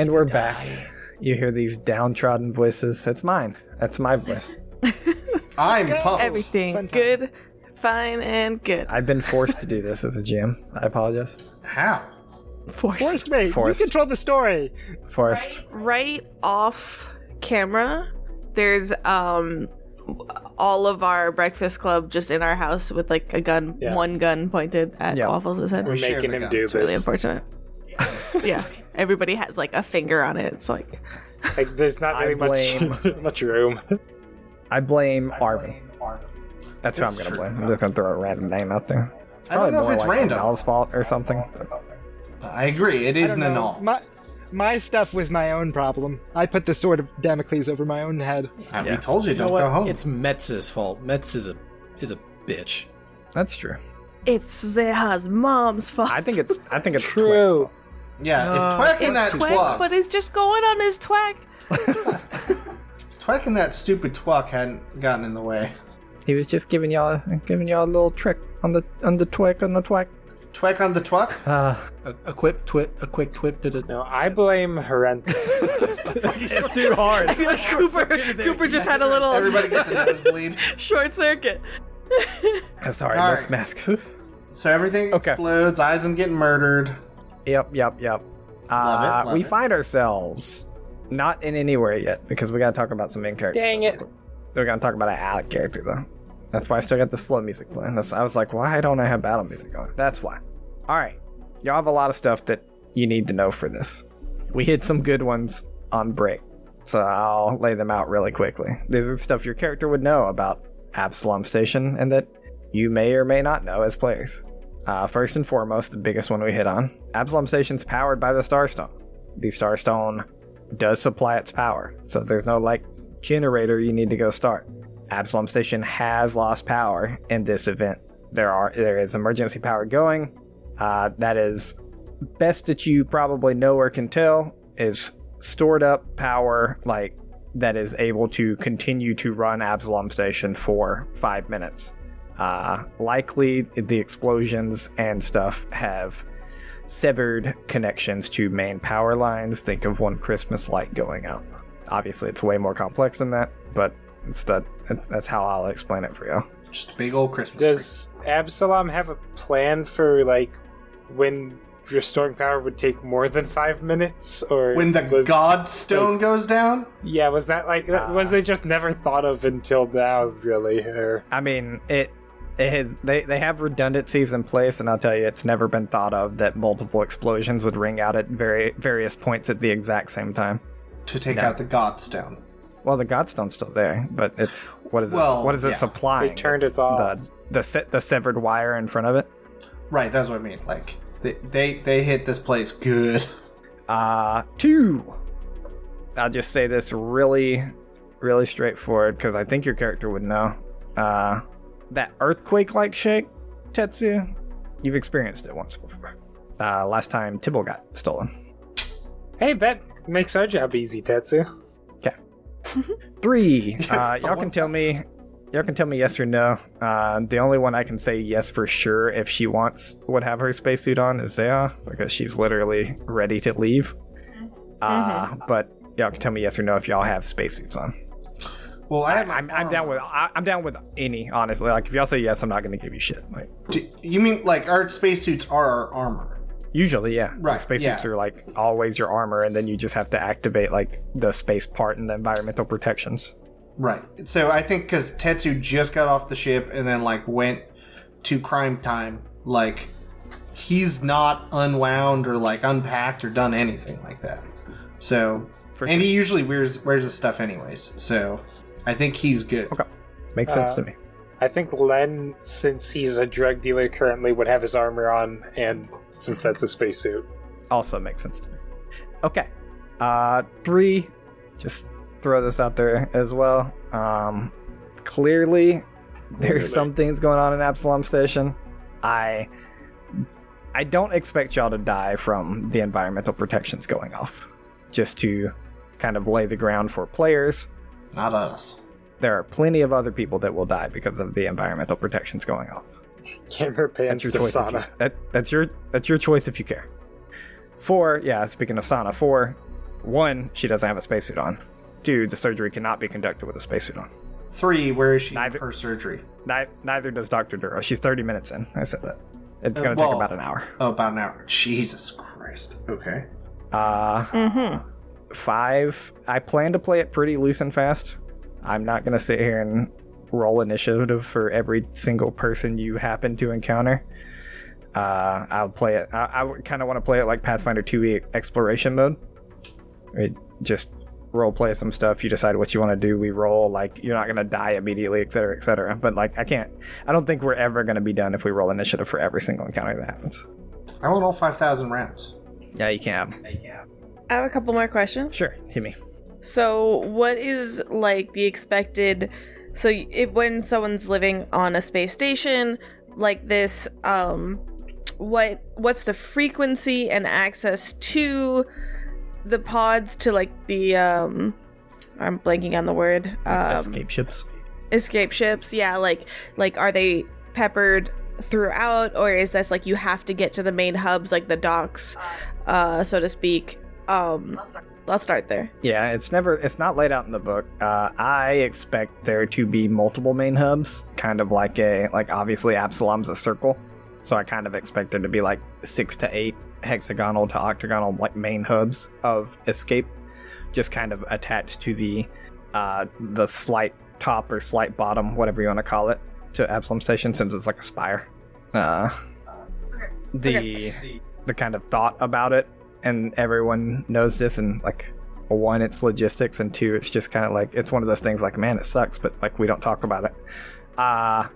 man, and we're back. You hear these downtrodden voices. That's mine. That's my voice. I'm pumped. Everything Fun good, fine, and good. I've been forced to do this as a GM. I apologize. How? Forced. Forrest, wait, Forrest. you control the story. Forrest. right off camera there's um all of our breakfast club just in our house with like a gun Yeah. one gun pointed at Yeah. waffles' head We're share making him guns. do it's really this. unfortunate yeah everybody has like a finger on it it's like Like, there's not I really blame- much much room. I blame Arvin. That's who I'm gonna blame. I'm just gonna throw a random name out there. It's I don't probably know if more it's like random. Mal's fault or something. I agree. It I is don't an know. all. My, my stuff was my own problem. I put the sword of Damocles over my own head. Yeah. We told you, You don't what? go home. It's Metz's fault. Metz is a is a bitch. That's true. it's Zeha's mom's fault I think it's I think it's True. Twick's fault. Yeah, if Uh, Twack and that Twack, twuck, but it's just going on his twack Twack and that stupid twuck hadn't gotten in the way. He was just giving y'all giving y'all a little trick on the on the twick on the twack. Twack on the twuck? Uh, A, a quick twit, a quick twit to the. No, I blame Horrendous. it's too hard. I feel like Cooper Cooper just had a little Everybody gets a nosebleed. short circuit Sorry, All let's right. mask. So everything Okay. explodes. Eisen getting murdered. Yep, yep, yep. Uh, Love it, love we it. find ourselves not in anywhere yet because we gotta talk about some main characters. Dang it. We're gonna talk about an Alec character though. That's why I still got the slow music playing. That's I was like, why don't I have battle music on? That's why. All right, y'all have a lot of stuff that you need to know for this. We hit some good ones on break, so I'll lay them out really quickly. This is stuff your character would know about Absalom Station and that you may or may not know as players. Uh, first and foremost, the biggest one we hit on Absalom Station's powered by the Starstone. The Starstone does supply its power, so there's no like generator you need to go start. Absalom Station has lost power in this event. There are there is emergency power going. Uh, that is best that you probably know or can tell is stored up power like that is able to continue to run Absalom Station for five minutes. Uh, likely the explosions and stuff have severed connections to main power lines. Think of one Christmas light going out. Obviously, it's way more complex than that, but it's that it's, that's how I'll explain it for you. Just a big old Christmas tree. Does Absalom have a plan for like when restoring power would take more than five minutes, or When the was, God Stone goes down? Yeah, was that like that was it just never thought of until now? Really, or I mean, it it has they they have redundancies in place, and I'll tell you, it's never been thought of that multiple explosions would ring out at very various points at the exact same time. To take No. out the Godstone. Well, the Godstone's still there, but it's what is it? Well, what is it yeah. supplying? They turned It's it off. The the se- the severed wire in front of it. Right, that's what I mean. Like, they, they, they hit this place good. Uh, two. I'll just say this really, really straightforward because I think your character would know. Uh, that earthquake-like shake, Tetsu, you've experienced it once before. Uh, last time Tibble got stolen. hey, that makes our job easy, Tetsu. Okay. Three. Uh, y'all can tell me. Y'all can tell me yes or no. Uh, the only one I can say yes for sure if she wants would have her spacesuit on is Zeha because she's literally ready to leave. Uh, but y'all can tell me yes or no if y'all have spacesuits on. Well, I my I'm, I'm down with I, I'm down with any honestly. Like if y'all say yes, I'm not gonna give you shit. Like Do, you mean like our spacesuits are our armor? usually, yeah. Right, Like, spacesuits yeah. are like always your armor, and then you just have to activate like the space part and the environmental protections. Right. So I think because Tetsu just got off the ship and then like went to crime time, like he's not unwound or like unpacked or done anything like that. So For and he usually wears wears his stuff anyways. So I think he's good. Okay. Makes sense Uh, to me. I think Len, since he's a drug dealer currently, would have his armor on, and since that's a spacesuit. also makes sense to me. Okay. Uh three, just throw this out there as well. Um clearly there's Clearly. some things going on in Absalom Station. I I don't expect y'all to die from the environmental protections going off. Just to kind of lay the ground for players. Not us. There are plenty of other people that will die because of the environmental protections going off. Camera That's pants your to choice. If you, that, that's your that's your choice if you care. Four, yeah, speaking of Sana, four, one, she doesn't have a spacesuit on. Two, the surgery cannot be conducted with a spacesuit on. Three, where is she Neither- for surgery? Ni- neither does Dr. Duro. She's 30 minutes in. I said that. It's Uh, going to well- take about an hour. Oh, about an hour. Jesus Christ. Okay. Uh, Mm-hmm. Five, I plan to play it pretty loose and fast. I'm not going to sit here and roll initiative for every single person you happen to encounter. Uh, I'll play it. I, I kind of want to play it like Pathfinder 2e exploration mode. It just role play some stuff. You decide what you want to do. We roll. Like you're not gonna die immediately, etc., etc. But like I can't. I don't think we're ever gonna be done if we roll initiative for every single encounter that happens. I want all 5,000 rounds. Yeah, you can. I have a couple more questions. Sure, hit me. So, what is like the expected? So, if when someone's living on a space station like this, um, what what's the frequency and access to the pods to like the um, I'm blanking on the word. Um, Escape ships. escape ships yeah like like are they peppered throughout or is this like you have to get to the main hubs like the docks uh so to speak um let's start there Yeah, it's never. It's not laid out in the book. Uh, I expect there to be multiple main hubs, kind of like a like obviously Absalom's a circle, so I kind of expect there to be like six to eight hexagonal to octagonal like main hubs of escape, just kind of attached to the uh, the slight top or slight bottom, whatever you want to call it, to Absalom Station, since it's like a spire. Uh, the the kind of thought about it and everyone knows this and like one it's logistics and two it's just kind of like it's one of those things like man it sucks but like we don't talk about it. Uh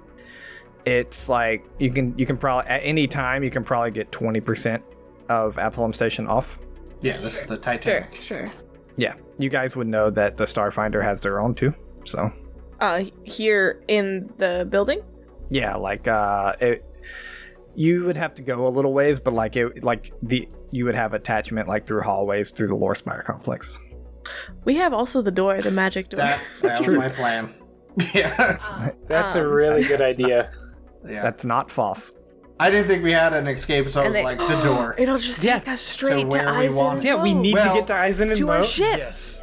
it's like you can you can probably at any time you can probably get 20% of Absalom Station off. Yeah, this is the sure Titanic. sure. Yeah you guys would know that the Starfinder has their own too so. Uh here in the building? Yeah like uh it you would have to go a little ways but like it like the you would have attachment like through hallways through the Lorespire Complex we have also the door the magic door That, that was true. my plan. yeah. it's- That's a Um, really good That's not- idea. yeah. that's not false I didn't think we had an escape, so I was they- like, the door. it'll just Yeah, take us straight to, where we Eisen want- Yeah, we need Well, to get to Eisen and to our Moe. ship Yes.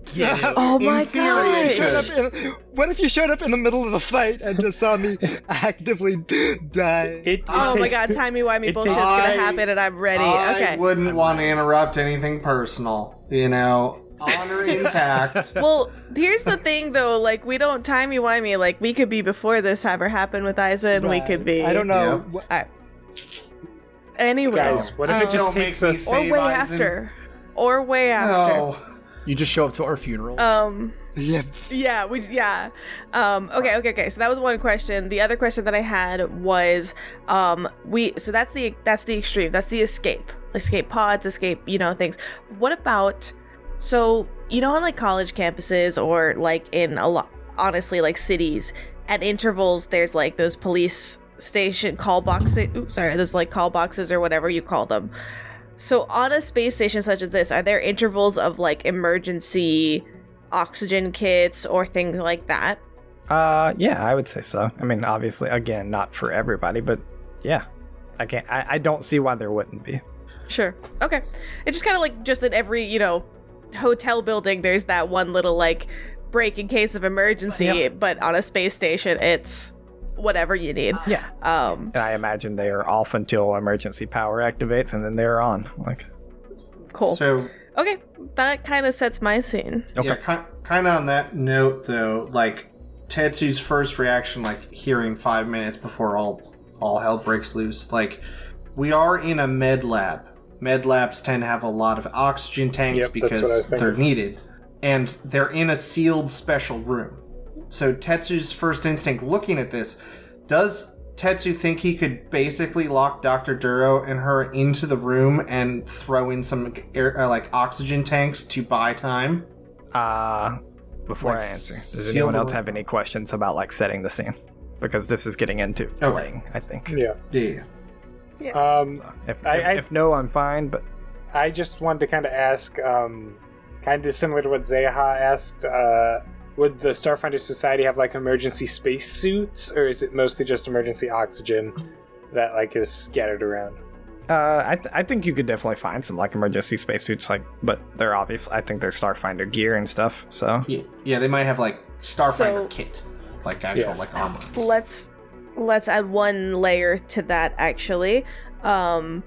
oh In my theory, god should. Up in- what if you showed up in the middle of the fight and just saw me actively die? It, it oh my god timey wimey it bullshit's takes- gonna I- happen and i'm ready I okay wouldn't want to interrupt anything personal. You know, honor intact. Well, here's the thing though, like we don't timey wimey. Like we could be before this ever happened with Eisen. We Right. could be. I don't know. Yeah. what- Alright. Anyway, Guys, what if it just takes us? or way Eisen. after, or way after. No. You just show up to our funerals. Um. Yeah. Yeah. We. Yeah. Um. Okay. Okay. Okay. So that was one question. The other question that I had was, um, we. So that's the that's the extreme. That's the escape. Escape pods. Escape. You know things. What about? So you know on like college campuses or like in a lot honestly like cities at intervals there's like those police station call boxes oops sorry those like call boxes or whatever you call them so on a space station such as this are there intervals of like emergency oxygen kits or things like that Uh, yeah, I would say so. I mean, obviously, again, not for everybody, but yeah, I can't. I, I don't see why there wouldn't be. Sure. Okay. It's just kind of like just in every, you know, hotel building, there's that one little like break in case of emergency, Yep. but on a space station, it's whatever you need. Yeah, Um, and I imagine they are off until emergency power activates, and then they're on. Like, cool. So, okay. That kind of sets my scene. okay, yeah, ki- kind of on that note, though, like Tetsu's first reaction, like hearing five minutes before all all hell breaks loose, like we are in a med lab. Med labs tend to have a lot of oxygen tanks Yep, that's what I was because they're needed, and they're in a sealed special room. So Tetsu's first instinct, looking at this, does Tetsu think he could basically lock Dr. Duro and her into the room and throw in some air, uh, like oxygen tanks to buy time? uh, before Like, I answer, does anyone else room. have any questions about like setting the scene? Because this is getting into Okay. playing. I think. Yeah. Yeah. Um, If, I- if, I- if no, I'm fine. But I just wanted to kind of ask, um, kind of similar to what Zeha asked. Uh, would the Starfinder Society have like emergency space suits, or is it mostly just emergency oxygen that like is scattered around? Uh, I, th- I think you could definitely find some like emergency spacesuits, like, but they're obvious. I think they're Starfinder gear and stuff. So Yeah, yeah, they might have like Starfinder So- kit, like actual Yeah. like armor. let's let's add one layer to that actually um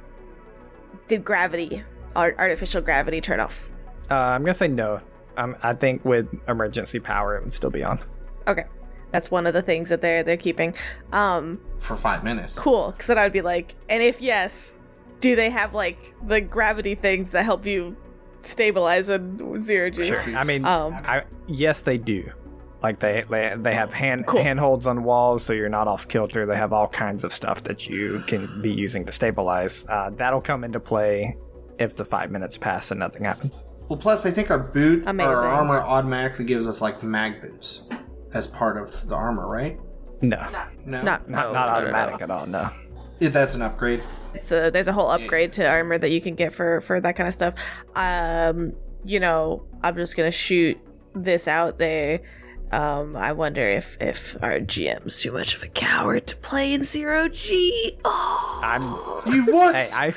did gravity art, artificial gravity turn off uh, I'm gonna say no. Um, I think with emergency power, it would still be on. okay that's one of the things that they're they're keeping um for five minutes. cool because then i'd be like and if yes do they have like the gravity things that help you stabilize in zero g Sure. I mean, Um, I, yes, they do. Like they they, they have hand Cool. handholds on walls, so you're not off kilter. They have all kinds of stuff that you can be using to stabilize. Uh, that'll come into play if the five minutes pass and nothing happens. Well, plus I think our boot or Amazing. our armor automatically gives us like mag boots as part of the armor, right? No, No, not not no, not no, no, automatic at all. No. Yeah, that's an upgrade. it's a, there's a whole upgrade to armor that you can get for for that kind of stuff um you know i'm just gonna shoot this out there um i wonder if if our gm's too much of a coward to play in zero g oh I'm. You what? Hey, I.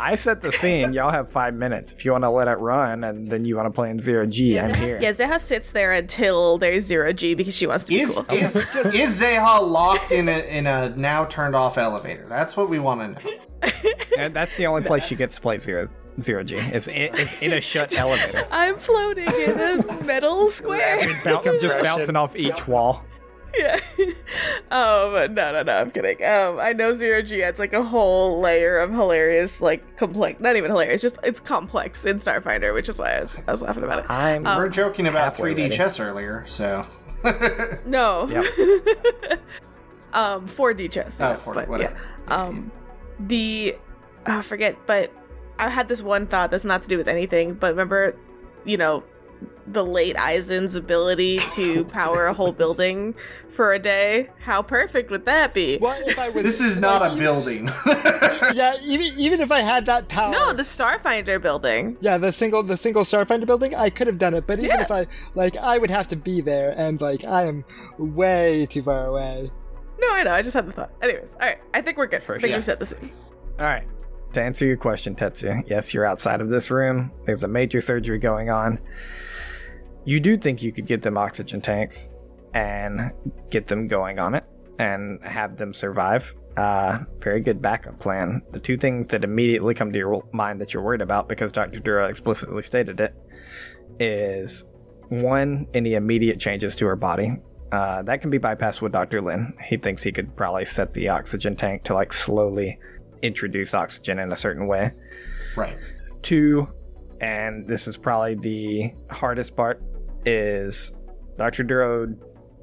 s- I set the scene. Y'all have five minutes. If you want to let it run, and then you want to play in zero G, I'm here. yeah zeha sits there until there's zero g because she wants to be is cool is is Zeha locked in a in a now turned off elevator? That's what we want to know. And that's the only place she gets to play zero zero G. It's, in, is in a shut elevator. i'm floating in a metal square Just, bou- just bouncing off each wall. Yeah. um, no, no, no, I'm kidding. Um, I know Zero G adds like a whole layer of hilarious, like complex, not even hilarious, just it's complex in Starfinder, which is why I was, I was laughing about it. I'm. Um, we are joking about 3D ready. chess earlier, so No. Yep. um, 4D chess. Oh, yeah, 4D, but, whatever. Yeah. Um, the, I forget, but I had this one thought that's not to do with anything, but remember, you know, the late Eisen's ability to oh power a whole building for a day? How perfect would that be? What if I was? this is not like, a even- building. Yeah, even even if I had that power. No, the Starfinder building. Yeah, the single the single Starfinder building, I could have done it, but even Yeah. if I like I would have to be there and like I am way too far away. No, I know. I just had the thought. Anyways, all right. I think we're good. For I think sure. we've set the scene. All right. To answer your question, Tetsu, yes, you're outside of this room. There's a major surgery going on. You do think you could get them oxygen tanks and get them going on it and have them survive. Uh, very good backup plan. The two things that immediately come to your mind that you're worried about, because Dr. Duro explicitly stated it, is one, any immediate changes to her body. Uh, that can be bypassed with Dr. Lin. He thinks he could probably set the oxygen tank to like slowly introduce oxygen in a certain way. right. Two, and this is probably the hardest part, is Dr. Duro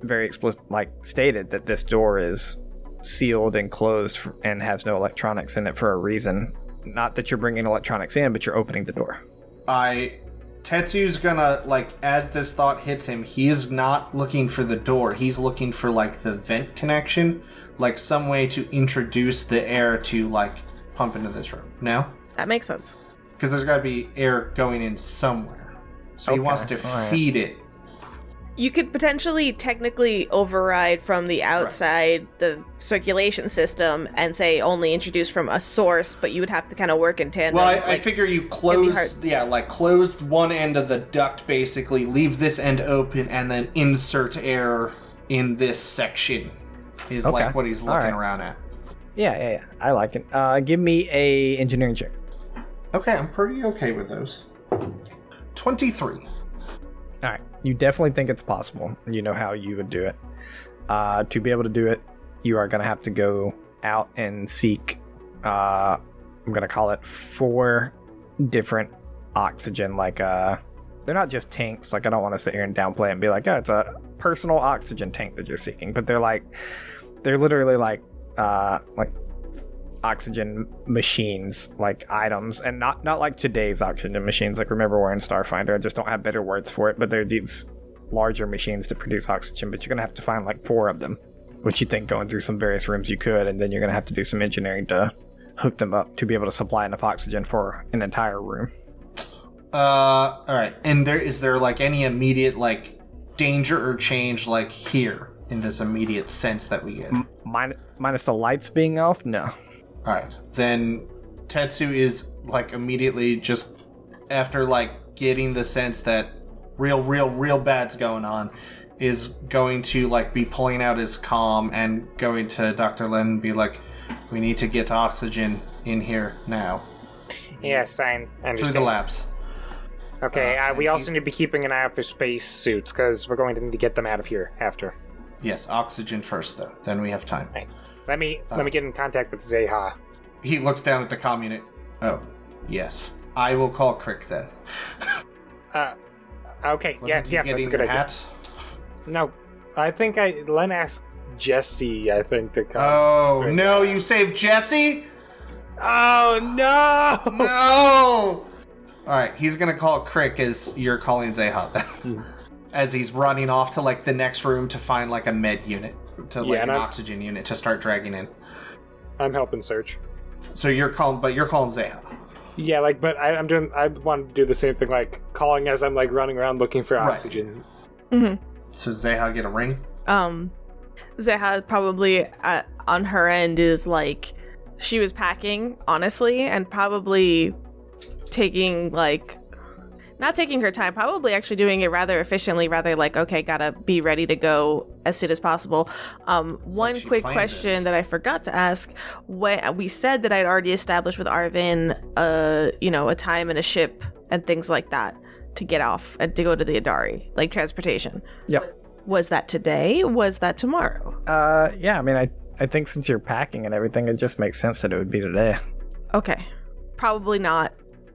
very explicit, like stated that this door is sealed and closed f- and has no electronics in it for a reason. Not that you're bringing electronics in, but you're opening the door. I Tetsu's gonna like as this thought hits him, he's not looking for the door. He's looking for like the vent connection, like some way to introduce the air to like pump into this room. No, That makes sense. because there's got to be air going in somewhere. So he wants to alright. feed it. You could potentially technically override from the outside the circulation system and say only introduce from a source, but you would have to kind of work in tandem. Well, I, I figure you hard. close, yeah, like close one end of the duct basically, leave this end open, and then insert air in this section. Is Okay, like what he's looking alright. around at. Yeah, yeah, yeah. I like it. Uh, give me a engineering check. Okay, I'm pretty okay with those. Twenty-three. All right. You definitely think it's possible. You know how you would do it. Uh, to be able to do it, you are going to have to go out and seek, uh, I'm going to call it four different oxygen, like, uh, they're not just tanks. Like, I don't want to sit here and downplay it and be like, oh, it's a personal oxygen tank that you're seeking. But they're like, they're literally like, uh, like oxygen machines, like items, and not not like today's oxygen machines. Like remember we're in Starfinder. I just don't have better words for it. But they're these larger machines to produce oxygen. But you're gonna have to find like four of them, which you think going through some various rooms you could, and then you're gonna have to do some engineering to hook them up to be able to supply enough oxygen for an entire room. Uh, all right. And there is there like any immediate like danger or change like here in this immediate sense that we get? Min- minus the lights being off, no. All right. Then Tetsu is like immediately just after like getting the sense that real, real, real bad's going on, is going to like be pulling out his comm and going to Dr. Len and be like, "We need to get oxygen in here now Yes, I through the labs." Okay, Uh, uh, we also need to be keeping an eye out for space suits because we're going to need to get them out of here after. Yes, oxygen first though. Then we have time. Right. Let me let me get in contact with Zeha. He looks down at the comm unit. Oh, yes. I will call Crick then. Uh, okay, yeah, Wasn't he yeah, that's a good idea. No, I think I Len asked Jesse. I think to come. Oh Right. no! You saved Jesse. oh no! No. All right, he's gonna call Crick as you're calling Zeha Hmm. then. as he's running off to like the next room to find like a med unit, to like Yeah, an I'm- oxygen unit to start dragging in. I'm helping search. So you're calling, but you're calling Zeha. Yeah, like, but I, I'm doing. I want to do the same thing, like calling as I'm like running around looking for Right. oxygen. So Zeha get a ring. um Zeha probably uh, on her end is like she was packing honestly and probably taking like not taking her time probably actually doing it rather efficiently rather like okay gotta be ready to go as soon as possible um one she quick question this. that i forgot to ask when we said that i'd already established with arvin uh you know a time and a ship and things like that to get off and to go to the adari like transportation Yep. was that today? Was that tomorrow? Uh, yeah. I mean, I I think since you're packing and everything, it just makes sense that it would be today. Okay, probably not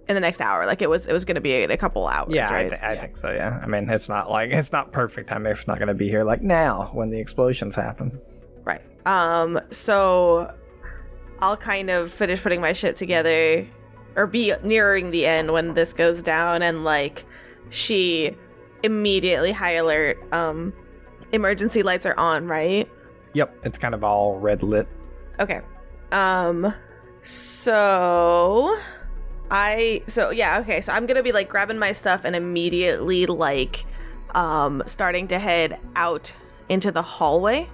in the next hour. Like it was, it was going to be in a couple hours. Yeah, I, th- I think so. Yeah. I mean, it's not like it's not perfect. I mean, it's not going to be here like now when the explosions happen. right. Um. So I'll kind of finish putting my shit together, or be nearing the end when this goes down, and like she immediately high alert. Um, emergency lights are on, right? Yep. It's kind of all red lit. Okay. Um so I so yeah, okay. So I'm going to be like grabbing my stuff and immediately like um starting to head out into the hallway.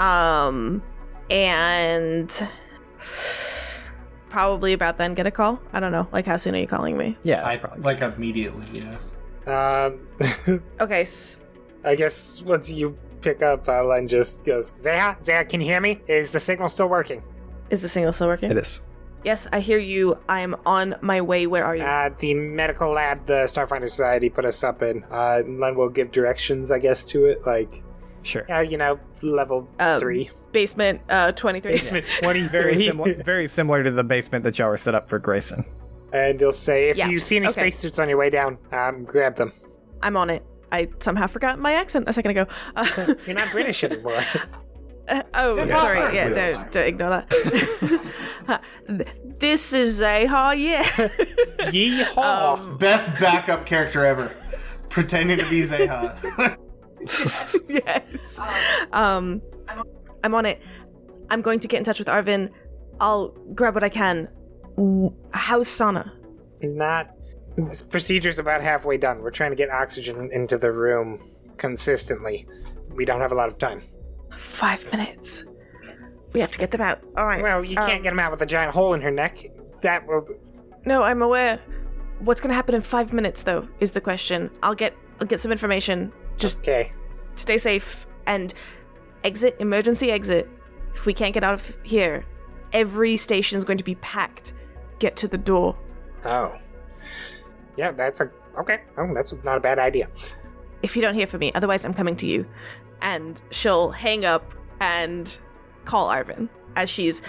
Um and probably about then get a call. I don't know. Like how soon are you calling me? Yeah. I probably like immediately. Yeah. Um, Okay. s- I guess once you pick up, uh, Len just goes, Zeha, Zeha, can you hear me? Is the signal still working? Is the signal still working? it is. Yes, I hear you. I'm on my way. Where are you? Uh, the medical lab the Starfinder Society put us up in. Uh, and then we'll give directions, I guess, to it. Like, Sure. uh, you know, level Um, three. Basement uh 23. Basement 23. Very similar. Very similar to the basement that y'all were set up for Grayson. And he'll say, if Yeah, you see any okay. spacesuits on your way down, um, grab them. I'm on it. I somehow forgot my accent a second ago. Uh, You're not British anymore. Uh, oh, sorry. Yeah, don't, don't ignore that. This is Zeha, yeah. Yeehaw! Um, Best backup character ever, pretending to be Zeha. yes. Um, I'm on it. I'm going to get in touch with Arvin. I'll grab what I can. How's Sana? not. This procedure's about halfway done. We're trying to get oxygen into the room consistently. We don't have a lot of time. Five minutes. We have to get them out. All right. Well, you can't Um, get them out with a giant hole in her neck. That will. No, I'm aware. What's going to happen in five minutes, though, is the question. I'll get I'll get some information. Just Okay. stay safe and exit emergency exit. If we can't get out of here, every station is going to be packed. Get to the door. Oh. Yeah, that's a. Okay. Oh, that's not a bad idea. If you don't hear from me, otherwise I'm coming to you. And she'll hang up and call Arvin as she's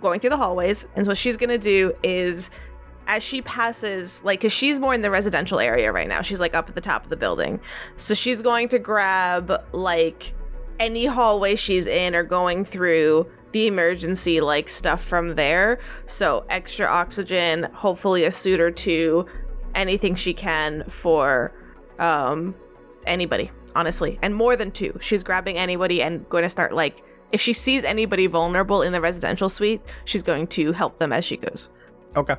going through the hallways. And so what she's gonna do is as she passes, like, because she's more in the residential area right now, she's like up at the top of the building. So she's going to grab, like, any hallway she's in or going through the emergency, like, stuff from there. So extra oxygen, hopefully a suit or two, anything she can for, um, anybody, honestly. And more than two. She's grabbing anybody and going to start, like, if she sees anybody vulnerable in the residential suite, she's going to help them as she goes. Okay.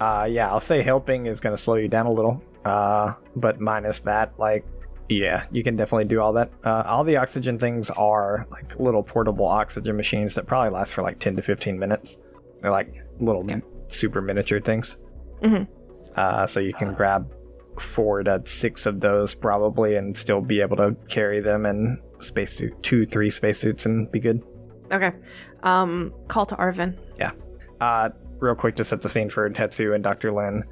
Uh, yeah, I'll say helping is going to slow you down a little. Uh, but minus that, like, yeah, you can definitely do all that. Uh, all the oxygen things are like little portable oxygen machines that probably last for like 10 to 15 minutes. They're like little super miniature things. Mhm. Uh, so you can grab four to six of those probably, and still be able to carry them in spacesuit, two, three spacesuits, and be good. Okay. Um, call to Arvin. Yeah. Uh, real quick to set the scene for Tetsu and Dr. Lin.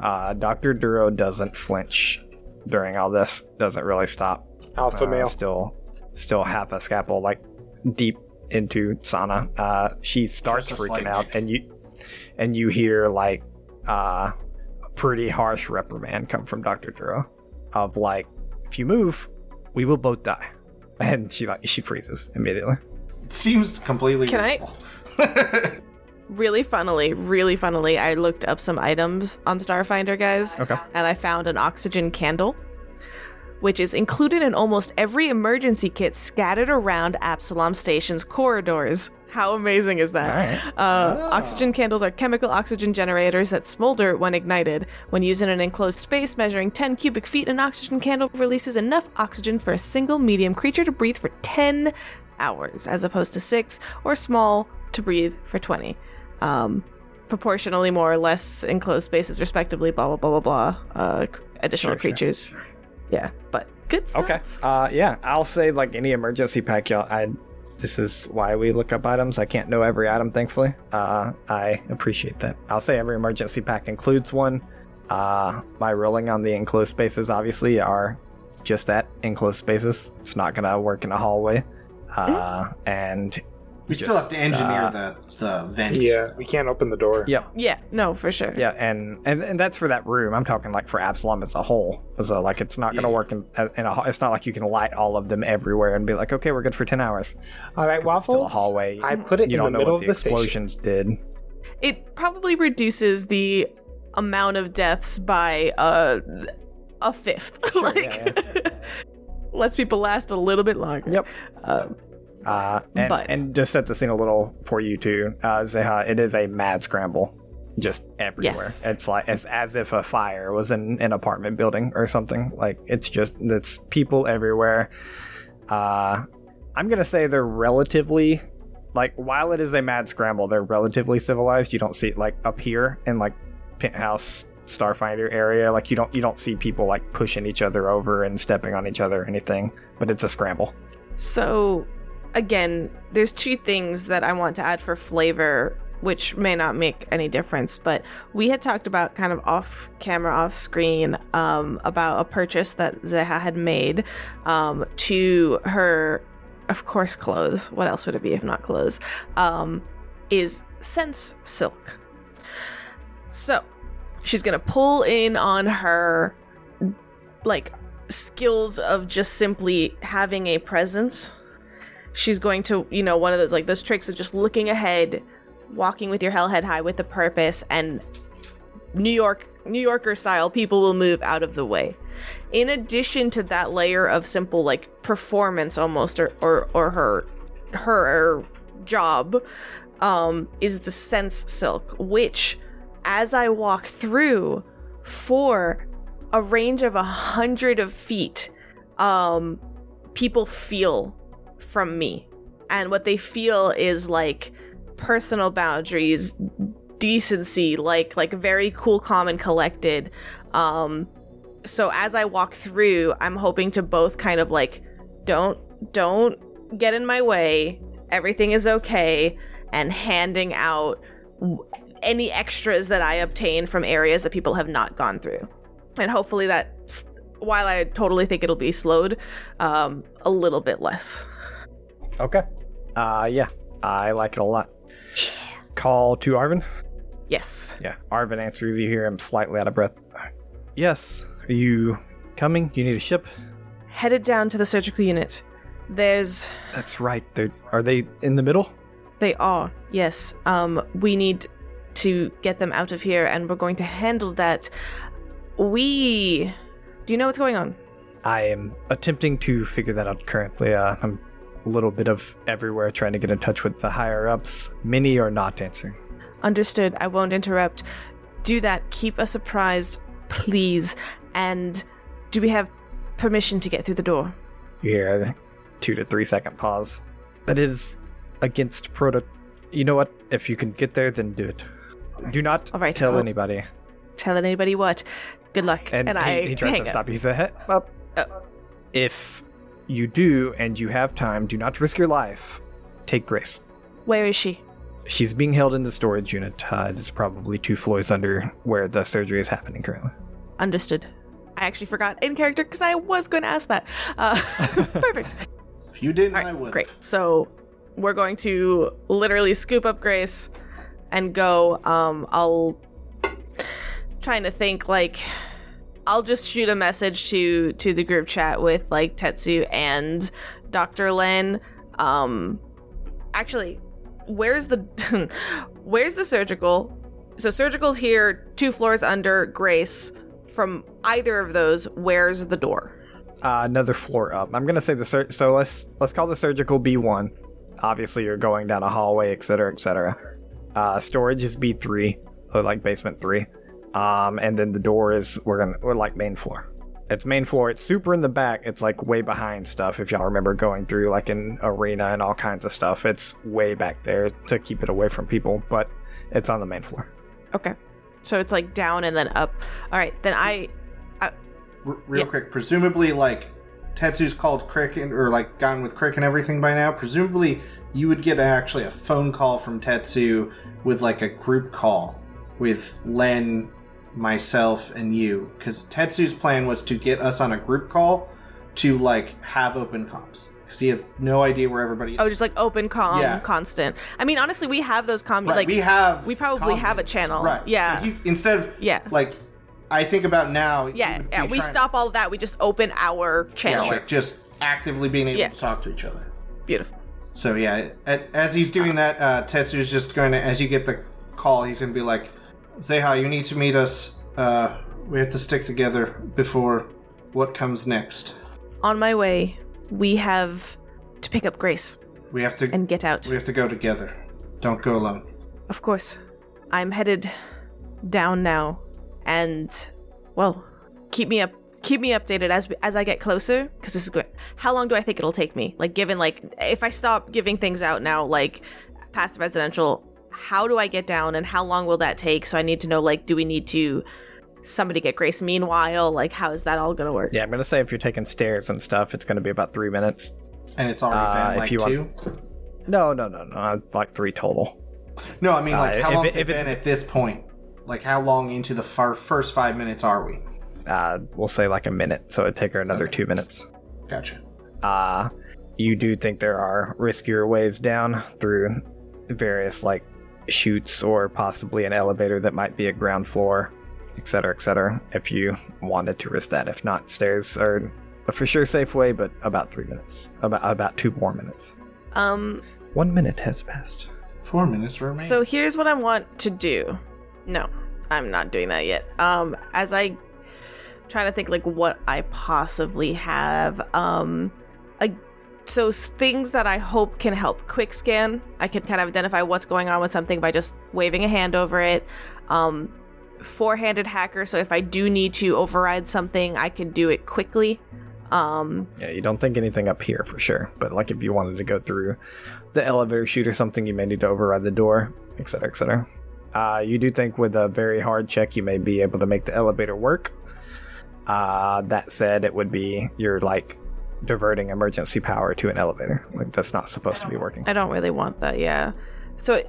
Uh, Dr. Duro doesn't flinch during all this. Doesn't really stop. Alpha Uh, male. Still, still half a scalpel, like deep into Sana. Uh, she starts Just freaking out, and you, and you hear like uh, a pretty harsh reprimand come from Doctor Duro, of like, if you move, we will both die. And she like she freezes immediately. It seems completely. Can I- I? Really funnily, really funnily, I looked up some items on Starfinder, guys. Okay. and I found an oxygen candle, which is included in almost every emergency kit scattered around Absalom Station's corridors. How amazing is that? All right. Uh, Oxygen candles are chemical oxygen generators that smolder when ignited. When used in an enclosed space measuring 10 cubic feet, an oxygen candle releases enough oxygen for a single medium creature to breathe for 10 hours, as opposed to 6, or small to breathe for 20. Um, proportionally more or less enclosed spaces, respectively, blah, blah, blah, blah, blah. Uh, additional Sure, sure. creatures. Yeah, but good stuff. Okay. Uh, yeah, I'll say like any emergency pack, y'all. I this is why we look up items. I can't know every item, thankfully. Uh, I appreciate that. I'll say every emergency pack includes one. Uh, my ruling on the enclosed spaces obviously are just that enclosed spaces. It's not gonna work in a hallway. Uh, and we still have to engineer uh, the the vent. Yeah, we can't open the door. yep, Yeah, no, for sure. Yeah, and, and and that's for that room. I'm talking like for Absalom as a whole. So like it's not going to Yeah. work in, in a. It's not like you can light all of them everywhere and be like, okay, we're good for ten hours. All right, It's waffles. still a hallway. I put it you in the know middle of the the station. explosions did. It probably reduces the amount of deaths by uh, a fifth. like, yeah, lets people last a little bit longer. Yep. Um, Uh, and, But- and just set the scene a little for you too. Uh, Zeha, it is a mad scramble, just everywhere. Yes. It's like it's as if a fire was in an apartment building or something. Like it's just it's people everywhere. Uh, I'm gonna say they're relatively like while it is a mad scramble, they're relatively civilized. You don't see it like up here in like penthouse starfinder area like you don't you don't see people like pushing each other over and stepping on each other or anything but it's a scramble So, again, there's two things that I want to add for flavor, which may not make any difference. But we had talked about kind of off camera, off screen, um, about a purchase that Zeha had made um, to her, of course, clothes. What else would it be if not clothes? Um, is Sense Silk. So, she's gonna pull in on her, like, skills of just simply having a presence. She's going to, you know, one of those like those tricks of just looking ahead, walking with your hell head high with a purpose, and New York, New Yorker style, people will move out of the way. In addition to that layer of simple like performance almost, or or, or her her job, um, is the sense silk, which as I walk through for a range of a hundred of feet, um, people feel from me. And what they feel is like personal boundaries, decency, like like very cool, calm, and collected. Um, so as I walk through, I'm hoping to both kind of like don't don't get in my way. Everything is okay, and handing out w- any extras that I obtain from areas that people have not gone through and hopefully that while i totally think it'll be slowed um a little bit less Okay. Uh, yeah, I like it a lot. Call to Arvin. yes Yeah, Arvin answers. You hear him slightly out of breath. Yes. Are you coming? You need a ship? headed down to the surgical unit there's That's right. They're, are they in the middle? they are yes um we need to get them out of here and we're going to handle that we do you know what's going on I am attempting to figure that out currently. Uh, I'm little bit of everywhere trying to get in touch with the higher ups. Many are not answering. understood i won't interrupt do that keep us apprised please and do we have permission to get through the door You hear a two to three second pause. That is against proto. You know what? If you can get there, then do it. Do not All right, tell well- anybody. Tell anybody what? Good luck. And, And, he, I he tries to up. stop you. He "Hey, up. Oh. If you do and you have time, do not risk your life. Take Grace. Where is she? She's being held in the storage unit. Uh, it's probably two floors under where the surgery is happening currently. Understood. I actually forgot in character because I was going to ask that. Uh, perfect. If you didn't, All I would. great. So we're going to literally scoop up Grace and go. Um, I'll trying to think like I'll just shoot a message to to the group chat with like Tetsu and Dr. Len. Um, actually, where's the where's the surgical? So surgical's here, two floors under Grace. From either of those, where's the door? Uh, another floor up. I'm gonna say the sur- so let's let's call the surgical B1. Obviously, you're going down a hallway, etc., etc. Uh, storage is B3, or like basement three. Um, and then the door is we're gonna we're like main floor. It's main floor. It's super in the back. It's like way behind stuff. If y'all remember going through like an arena and all kinds of stuff, it's way back there to keep it away from people. But it's on the main floor. Okay. So it's like down and then up. All right, then I R- real Yeah. quick, presumably, like Tetsu's called Crick and, or like gone with Crick and everything by now. Presumably, you would get actually a phone call from Tetsu with like a group call with Len, myself, and you. Because Tetsu's plan was to get us on a group call to like have open comms because he has no idea where everybody. oh just like open com Yeah. constant. I mean honestly we have those com Right, like we have we probably have a channel. right? Yeah. So instead of Yeah. like I think about now. yeah, yeah. We stop all of that. We just open our Yeah, channel. like just actively being able Yeah. to talk to each other. Beautiful. So yeah, as he's doing that, uh, Tetsu's just going to, as you get the call, he's going to be like, Zeha, you need to meet us. Uh, we have to stick together before what comes next. On my way, we have to pick up Grace We have to, and get out. we have to go together. Don't go alone. Of course. I'm headed down now and well, keep me up keep me updated as as I get closer cuz this is good. How long do I think it'll take me? Like given like if I stop giving things out now like past the residential, how do I get down and how long will that take? So I need to know like do we need to somebody get Grace meanwhile? Like how is that all going to work? Yeah, I'm gonna say if you're taking stairs and stuff, it's gonna be about three minutes. And it's already Uh, been if like you two. want- No, no, no, no, like three total. No, I mean like Uh, how if long it- has it if been at this point? Like how long into the far, first five minutes are we? Uh, we'll say like a minute, so it'd take her another Okay. two minutes. Gotcha. Uh, you do think there are riskier ways down through various like chutes or possibly an elevator that might be a ground floor, etc., etc. If you wanted to risk that, if not, stairs are a for sure safe way, but about three minutes, about about two more minutes. Um One minute has passed. Four minutes remain. So here's what I want to do. No, I'm not doing that yet. Um, as I try to think like what I possibly have. Um, I so things that I hope can help. Quick scan. I can kind of identify what's going on with something by just waving a hand over it. Um, four-handed hacker. So if I do need to override something, I can do it quickly. Um, Yeah, you don't think anything up here for sure, but like if you wanted to go through the elevator chute or something, you may need to override the door, etc., etc. Uh, you do think with a very hard check, you may be able to make the elevator work. Uh, that said, it would be you're like diverting emergency power to an elevator. Like that's not supposed to be working. I don't really want that, yeah. So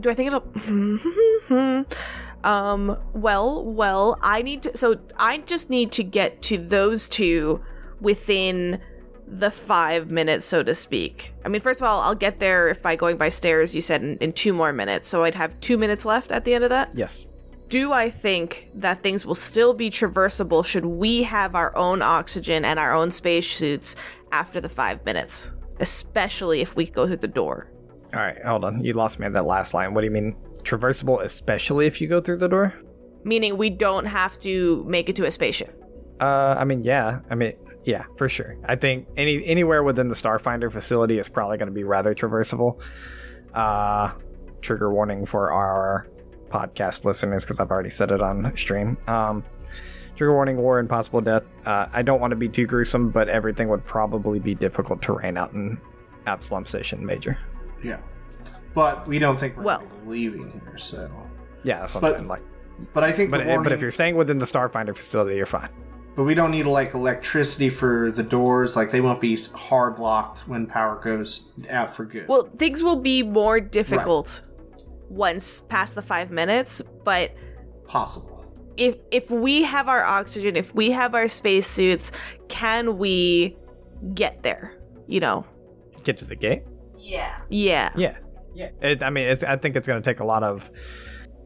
do I think it'll Um well, well, I need to so I just need to get to those two within the 5 minutes so to speak. I mean, first of all, I'll get there if by going by stairs you said in, in 2 more minutes. So I'd have 2 minutes left at the end of that. Yes. Do I think that things will still be traversable should we have our own oxygen and our own spacesuits after the 5 minutes? Especially if we go through the door. All right, hold on. You lost me at that last line. What do you mean traversable, especially if you go through the door? meaning we don't have to make it to a spaceship. Uh, I mean, yeah. I mean, yeah, for sure. I think any anywhere within the Starfinder facility is probably going to be rather traversable. Uh, trigger warning for our podcast listeners because I've already said it on stream. Um, trigger warning: war and possible death. Uh, I don't want to be too gruesome, but everything would probably be difficult terrain out in Absalom Station Major. yeah, but we don't think we're Well- leaving here. So Yeah, that's what But- I'm saying. Like, But I think but the warning, but if you're staying within the Starfinder facility, you're fine. but we don't need like electricity for the doors. Like they won't be hard locked when power goes out for good. Well, things will be more difficult once past the five minutes, but Possible. if if we have our oxygen, if we have our spacesuits, can we get there? You know? Get to the gate. Yeah. Yeah, yeah. It, I mean, it's, I think it's going to take a lot of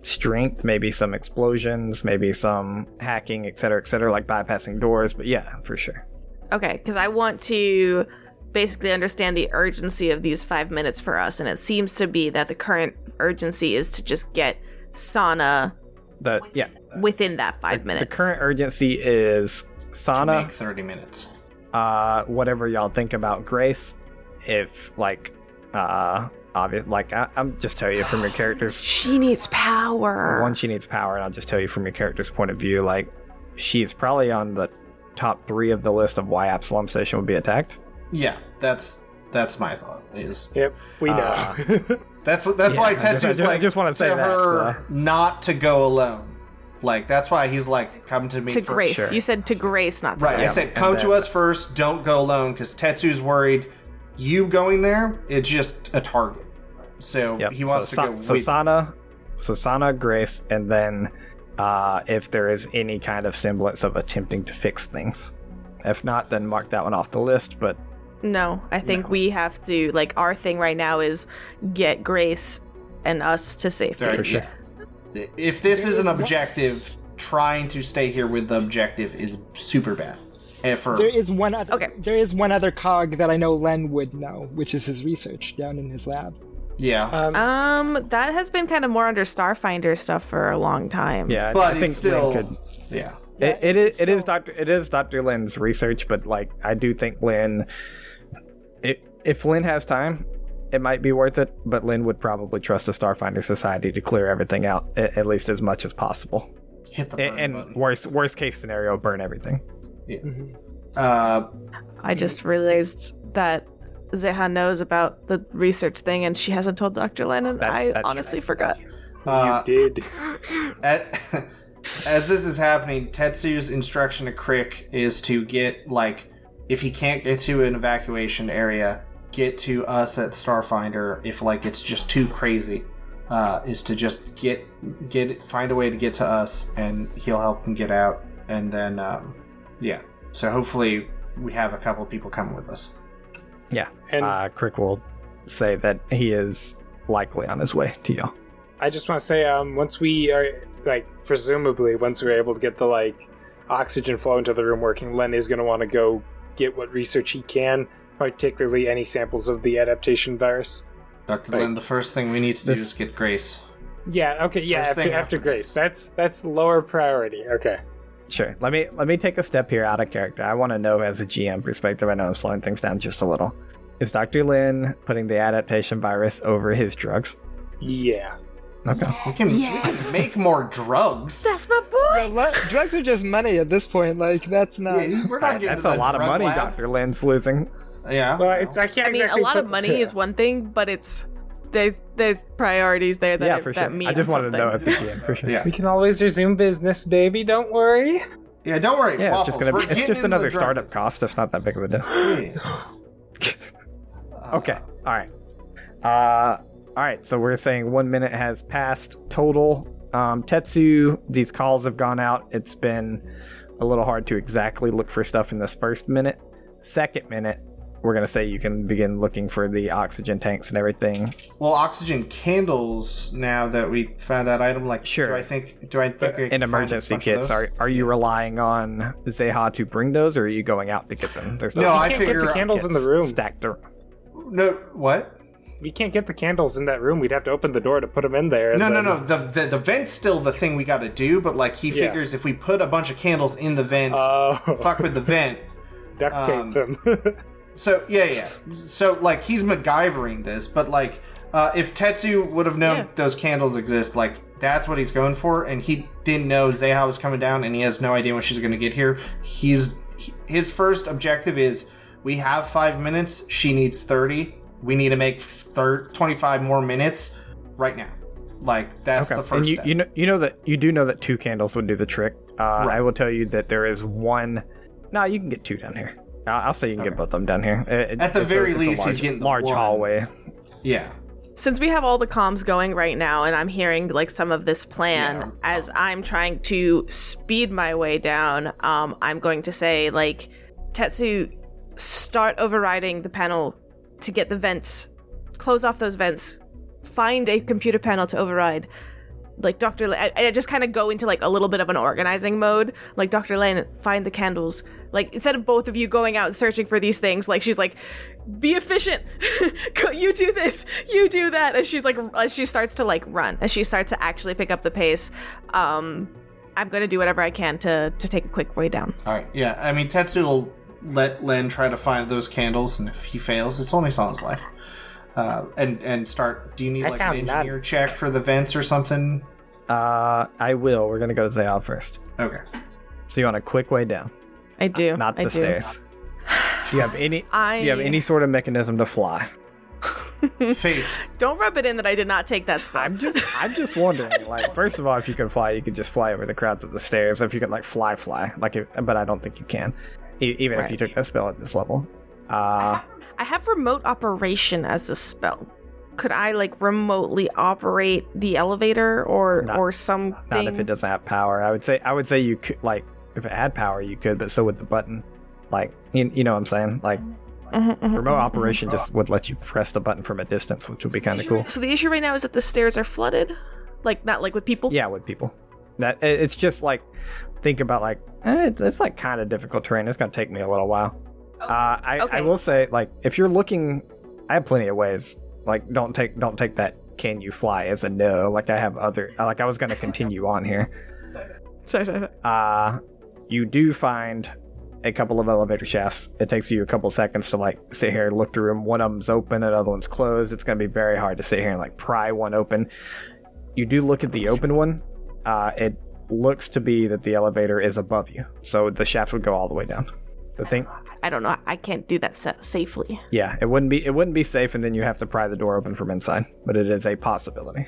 strength, maybe some explosions, maybe some hacking, et cetera, et cetera, like bypassing doors. But yeah, for sure. Okay, because I want to basically understand the urgency of these five minutes for us, and it seems to be that the current urgency is to just get Sana The yeah, within that five the minutes. The current urgency is To Sana. make thirty minutes. uh whatever y'all think about grace if like uh obvious like I, i'm just tell you from your character's She needs power. one she needs power and i'll just tell you from your character's point of view like she's probably on the top three of the list of why absalom station would be attacked Yeah, that's that's my thought. Is Yep, we know. Uh, that's what that's Yeah, why I just- I Tetsu's just- I like just wanna say to that, her uh, not to go alone. Like that's why he's like come to me to first. Grace. sure. You said to Grace, not to Right, I said and come to us first. Don't go alone because Tetsu's worried. You going there, it's just a target. So yep. he wants so, to Sa- go. so with sana so sana grace and then uh if there is any kind of semblance of attempting to fix things if not then mark that one off the list but No, I think we have to like our thing right now is get Grace and us to safety. Right, for sure. yeah. If this is an objective, trying to stay here with the objective is super bad. For There is one other. Okay. There is one other cog that I know Len would know, which is his research down in his lab. yeah, Um, Um, that has been kind of more under Starfinder stuff for a long time. yeah but i think still Lynn could yeah. It, it is. It is Doctor. It is Doctor Lynn's research, but like I do think Lynn, it, if Lynn has time, it might be worth it. But Lynn would probably trust the Starfinder Society to clear everything out, at, at least as much as possible. Hit the A- burn And, button. worst worst case scenario, burn everything. Uh, I just realized that Zeha knows about the research thing and she hasn't told Dr. Lennon. That- I that's honestly forgot. uh, you did. at, as this is happening, Tetsu's instruction to Crick is to get like if he can't get to an evacuation area, get to us at Starfinder. If like it's just too crazy, uh, is to just get get find a way to get to us, and he'll help him get out. And then um, yeah, so hopefully we have a couple of people coming with us. Yeah. And- uh, Crick will say that he is likely on his way to y'all. I just want to say, um, once we are like, presumably, once we're able to get the like oxygen flow into the room working, Len is going to want to go get what research he can, particularly any samples of the adaptation virus. Dr. Right. Lynn, the first thing we need to This- do is get Grace. Yeah. Okay. Yeah. First After, after after Grace, that's that's lower priority. Okay. Sure. Let me let me take a step here out of character. I want to know as a GM perspective. I know I'm slowing things down just a little. Is Dr. Lin putting the adaptation virus over his drugs? Yeah. Okay. We can, we can make more drugs. That's my boy! Well, le- drugs are just money at this point. Like that's not. Yeah, we're not getting That's a the lot of money. Dr. Lin's losing. Yeah. Well, it's, I can't. I mean, exactly a lot of put- money is one thing, but it's there's there's priorities there that yeah, for that sure. mean I just wanted to know as something. a GM for sure. yeah. We can always resume business, baby. Don't worry. Yeah, don't worry. Yeah, it's just gonna be. It's just another startup business. cost. That's not that big of a deal. Okay. All right. Uh, all right. So we're saying one minute has passed total. Um, Tetsu, these calls have gone out. It's been a little hard to exactly look for stuff in this first minute. Second minute, we're gonna say you can begin looking for the oxygen tanks and everything. Well, oxygen candles. Now that we found that item, like, Sure. Do I think? Do I think? I can In find a emergency bunch of kits, are are you relying on Zeha to bring those, or are you going out to get them? There's No, no I can't figure get the candles in the room. stacked. ar- No. What? We can't get the candles in that room. We'd have to open the door to put them in there. and No, no, then- no. The, the the vent's still the thing we got to do, but like he Yeah. figures if we put a bunch of candles in the vent, Oh, fuck with the vent. duct um, them. So yeah, yeah. So like he's MacGyvering this, but like uh, if Tetsu would have known Yeah. those candles exist, like that's what he's going for, and he didn't know Zeha was coming down, and he has no idea when she's going to get here. He's his first objective is we have five minutes. She needs thirty. We need to make thir- twenty five more minutes right now. Like that's Okay. the first and you, step. you know you know that you do know that two candles would do the trick. Uh, I will tell you that there is one. No, you can get two down here. I'll, I'll say you can get both of them down here. It- it- At the very a least, he's getting the large one. hallway. yeah. Since we have all the comms going right now, and I'm hearing like some of this plan Yeah. as I'm trying to speed my way down, um, I'm going to say like, Tetsu, start overriding the panel to get the vents, close off those vents, find a computer panel to override. Like Dr. Lane, I, I just kind of go into like a little bit of an organizing mode. Like Dr. Lane, find the candles. Like instead of both of you going out and searching for these things, like she's like, be efficient. You do this, you do that. As she's like, as she starts to like run, as she starts to actually pick up the pace. Um, I'm gonna do whatever I can to to take a quick way down. All right. Yeah. I mean, Tetsu will let Len try to find those candles, and if he fails, it's only Sana's life. Uh, and and start. Do you need I like an found none. engineer check for the vents or something? Uh, I will. We're gonna go to Zayal first. Okay. So you want a quick way down, I do. not the I stairs. Do you have any? I Do you have any sort of mechanism to fly? Faith. don't rub it in that I did not take that spot. I'm just, I'm just wondering. Like, first of all, if you can fly, you could just fly over the crowds of the stairs. If you can, like fly, fly. Like, if, but I don't think you can. E- even if you took that spell at this level. Uh, I have remote operation as a spell. Could I like remotely operate the elevator or Not- or something? not if it doesn't have power. I would say, I would say you could like if it had power, you could, but so would the button. Like, you, you know what I'm saying? Like, Mhm, mhm. remote operation just would let you press the button from a distance, which would be kind of cool. So the issue right now is that the stairs are flooded, like not like with people. Yeah, with people. That it's just like think about like eh, it's, it's like kind of difficult terrain. It's gonna take me a little while. Uh, I, Okay. I will say like if you're looking, I have plenty of ways. Like don't take don't take that can you fly as a no. Like I have other like I was gonna continue on here. Sorry, sorry, sorry. Uh, you do find a couple of elevator shafts. It takes you a couple seconds to like sit here and look through them. One of them's open, another one's closed. It's gonna be very hard to sit here and like pry one open. You do look at the open one. Uh, it looks to be that the elevator is above you, so the shaft would go all the way down. The thing, I don't know. I can't do that sa- safely. yeah, it wouldn't be it wouldn't be safe, and then you have to pry the door open from inside. But it is a possibility.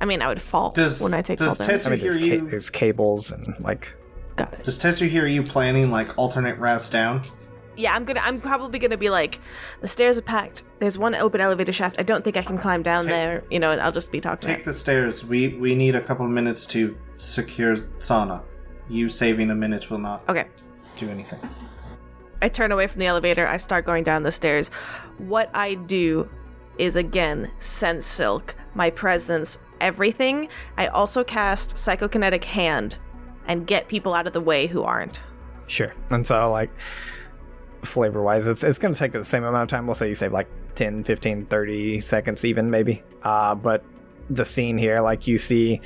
I mean, I would fall Does when I take does fall damage. Tetsu I mean, hear ca- you? there's cables and like Got it. Does Tetsu hear you planning like alternate routes down? Yeah, I'm gonna. I'm probably gonna be like, the stairs are packed. There's one open elevator shaft. I don't think I can climb down Take- there. You know, and I'll just be talking. Take the stairs. We we need a couple of minutes to secure Sana. You saving a minute will not Okay. do anything. I turn away from the elevator. I start going down the stairs. What I do is again sense silk, my presence, everything. I also cast psychokinetic hand and get people out of the way who aren't. Sure. And so, like, flavor wise, it's, it's going to take the same amount of time. We'll say you save like 10, 15, 30 seconds, even maybe. Uh, but the scene here, like, you see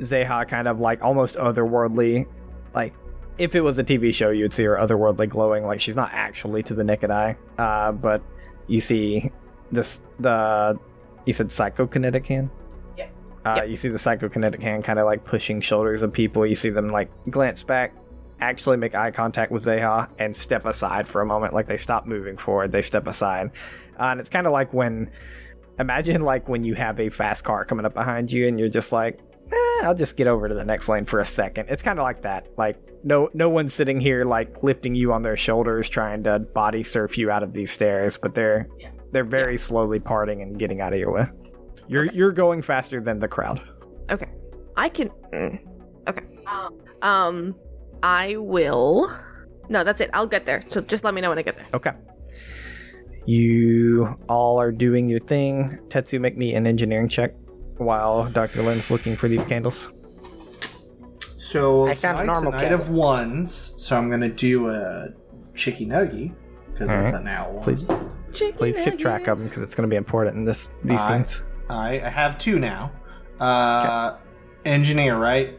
Zeha kind of like almost otherworldly. Like, if it was a TV show, you'd see her otherworldly glowing. Like, she's not actually to the naked eye. Uh, but you see this, the, you said psychokinetic hand? Yeah. Uh, Yep. You see the psychokinetic hand kind of like pushing shoulders of people. You see them like glance back, actually make eye contact with Zeha, and step aside for a moment. Like they stop moving forward, they step aside. Uh, and it's kind of like when, imagine like when you have a fast car coming up behind you and you're just like, eh, I'll just get over to the next lane for a second. It's kind of like that. Like no, no one's sitting here like lifting you on their shoulders, trying to body surf you out of these stairs, but they're they're very slowly parting and getting out of your way. You're you're going faster than the crowd. Okay. I can. mm, Okay. Um, I will. No, that's it. I'll get there. So just let me know when I get there. Okay. You all are doing your thing. Tetsu, make me an engineering check while Dr. Lynn's looking for these candles. So I found a normal night of ones. So I'm gonna do a chicky nuggy because All it's right. an owl. Please, please keep track of them because it's going to be important in this these Aye. scenes. I, I have two now. Uh, engineer, right?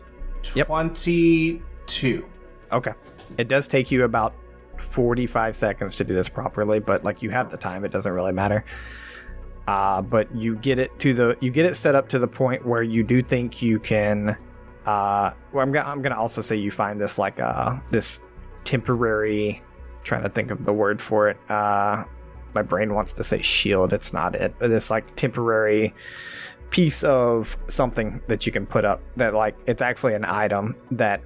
Yep. Twenty-two. Okay. It does take you about 45 seconds to do this properly, but like you have the time, it doesn't really matter. Uh, but you get it to the you get it set up to the point where you do think you can uh well I'm gonna I'm gonna also say you find this like uh this temporary trying to think of the word for it. Uh my brain wants to say shield, it's not it. But this like temporary piece of something that you can put up that like it's actually an item that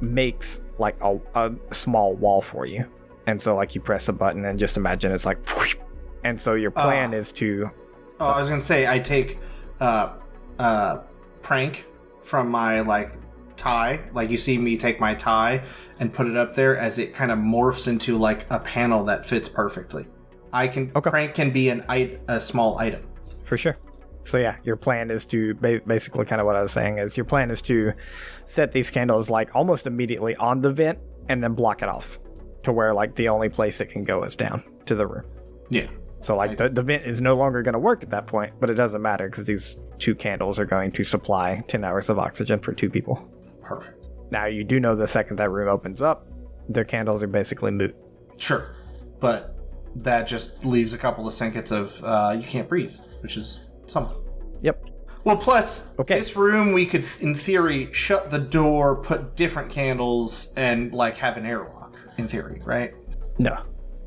makes like a, a small wall for you. And so like you press a button and just imagine it's like and so your plan Ah. is to Oh, I was gonna say I take uh uh prank from my like tie. Like you see me take my tie and put it up there as it kind of morphs into like a panel that fits perfectly. I can Okay. prank can be an it- a small item. For sure. So yeah, your plan is to ba- basically kind of what I was saying is your plan is to set these candles like almost immediately on the vent and then block it off to where like the only place it can go is down to the room. Yeah. So like the, the vent is no longer going to work at that point, but it doesn't matter because these two candles are going to supply 10 hours of oxygen for two people. Perfect. Now you do know the second that room opens up, their candles are basically moot. Sure. But that just leaves a couple of seconds of uh, you can't breathe, which is something. Yep. Well, plus Okay. this room we could, in theory, shut the door, put different candles, and like have an airlock. In theory, right? No.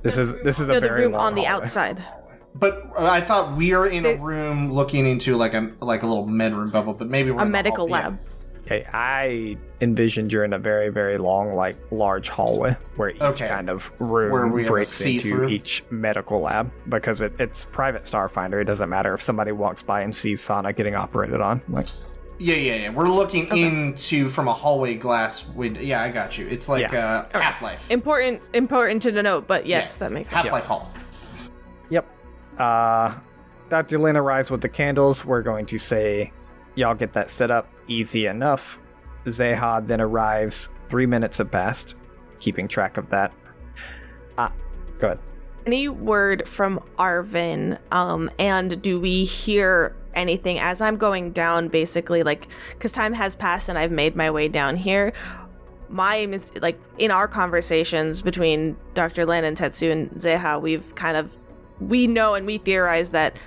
This is this is a No, the room long on the hallway. outside. But uh, I thought we are in a room looking into like a like a little med room bubble, but maybe we're A in the medical hall- yeah. Lab. Okay, I envisioned you're in a very, very long, like large hallway where each Okay. kind of room Where we have breaks into see-through? each medical lab because it, it's private Starfinder. It doesn't matter if somebody walks by and sees Sana getting operated on. Like, Yeah, yeah, yeah. We're looking into from a hallway glass window. Yeah, I got you. It's like Yeah. uh, Half Life. Important, important to note. But yes, that makes sense. Half Life Hall. yep. Uh, Dr. Lynn arrives with the candles. We're going to say, y'all get that set up easy enough. Zehad then arrives. Three minutes at best, keeping track of that. Ah, go ahead. Any word from Arvin? Um, and do we hear anything as I'm going down? Basically, like because time has passed and I've made my way down here. My aim is like in our conversations between Dr. Lin and Tetsu and Zeha, we've kind of we know and we theorize that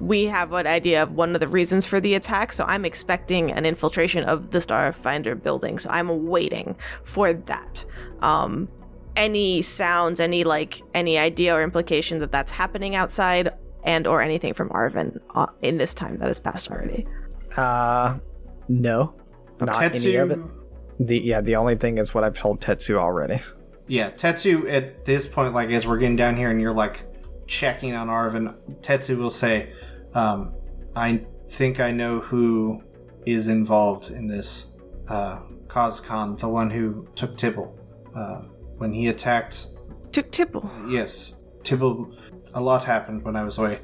we have an idea of one of the reasons for the attack. So I'm expecting an infiltration of the Starfinder building. So I'm waiting for that. Um, any sounds, any like any idea or implication that that's happening outside, and or anything from Arvin uh, in this time that has passed already. Uh, no, not any of it. The yeah, the only thing is what I've told Tetsu already. Yeah, Tetsu at this point, like as we're getting down here and you're like checking on Arvin, Tetsu will say, um, I think I know who is involved in this. Uh, Kazkan, the one who took Tibble. Uh, when he attacked, Took Tipple. yes, Tibble, a lot happened when I was away.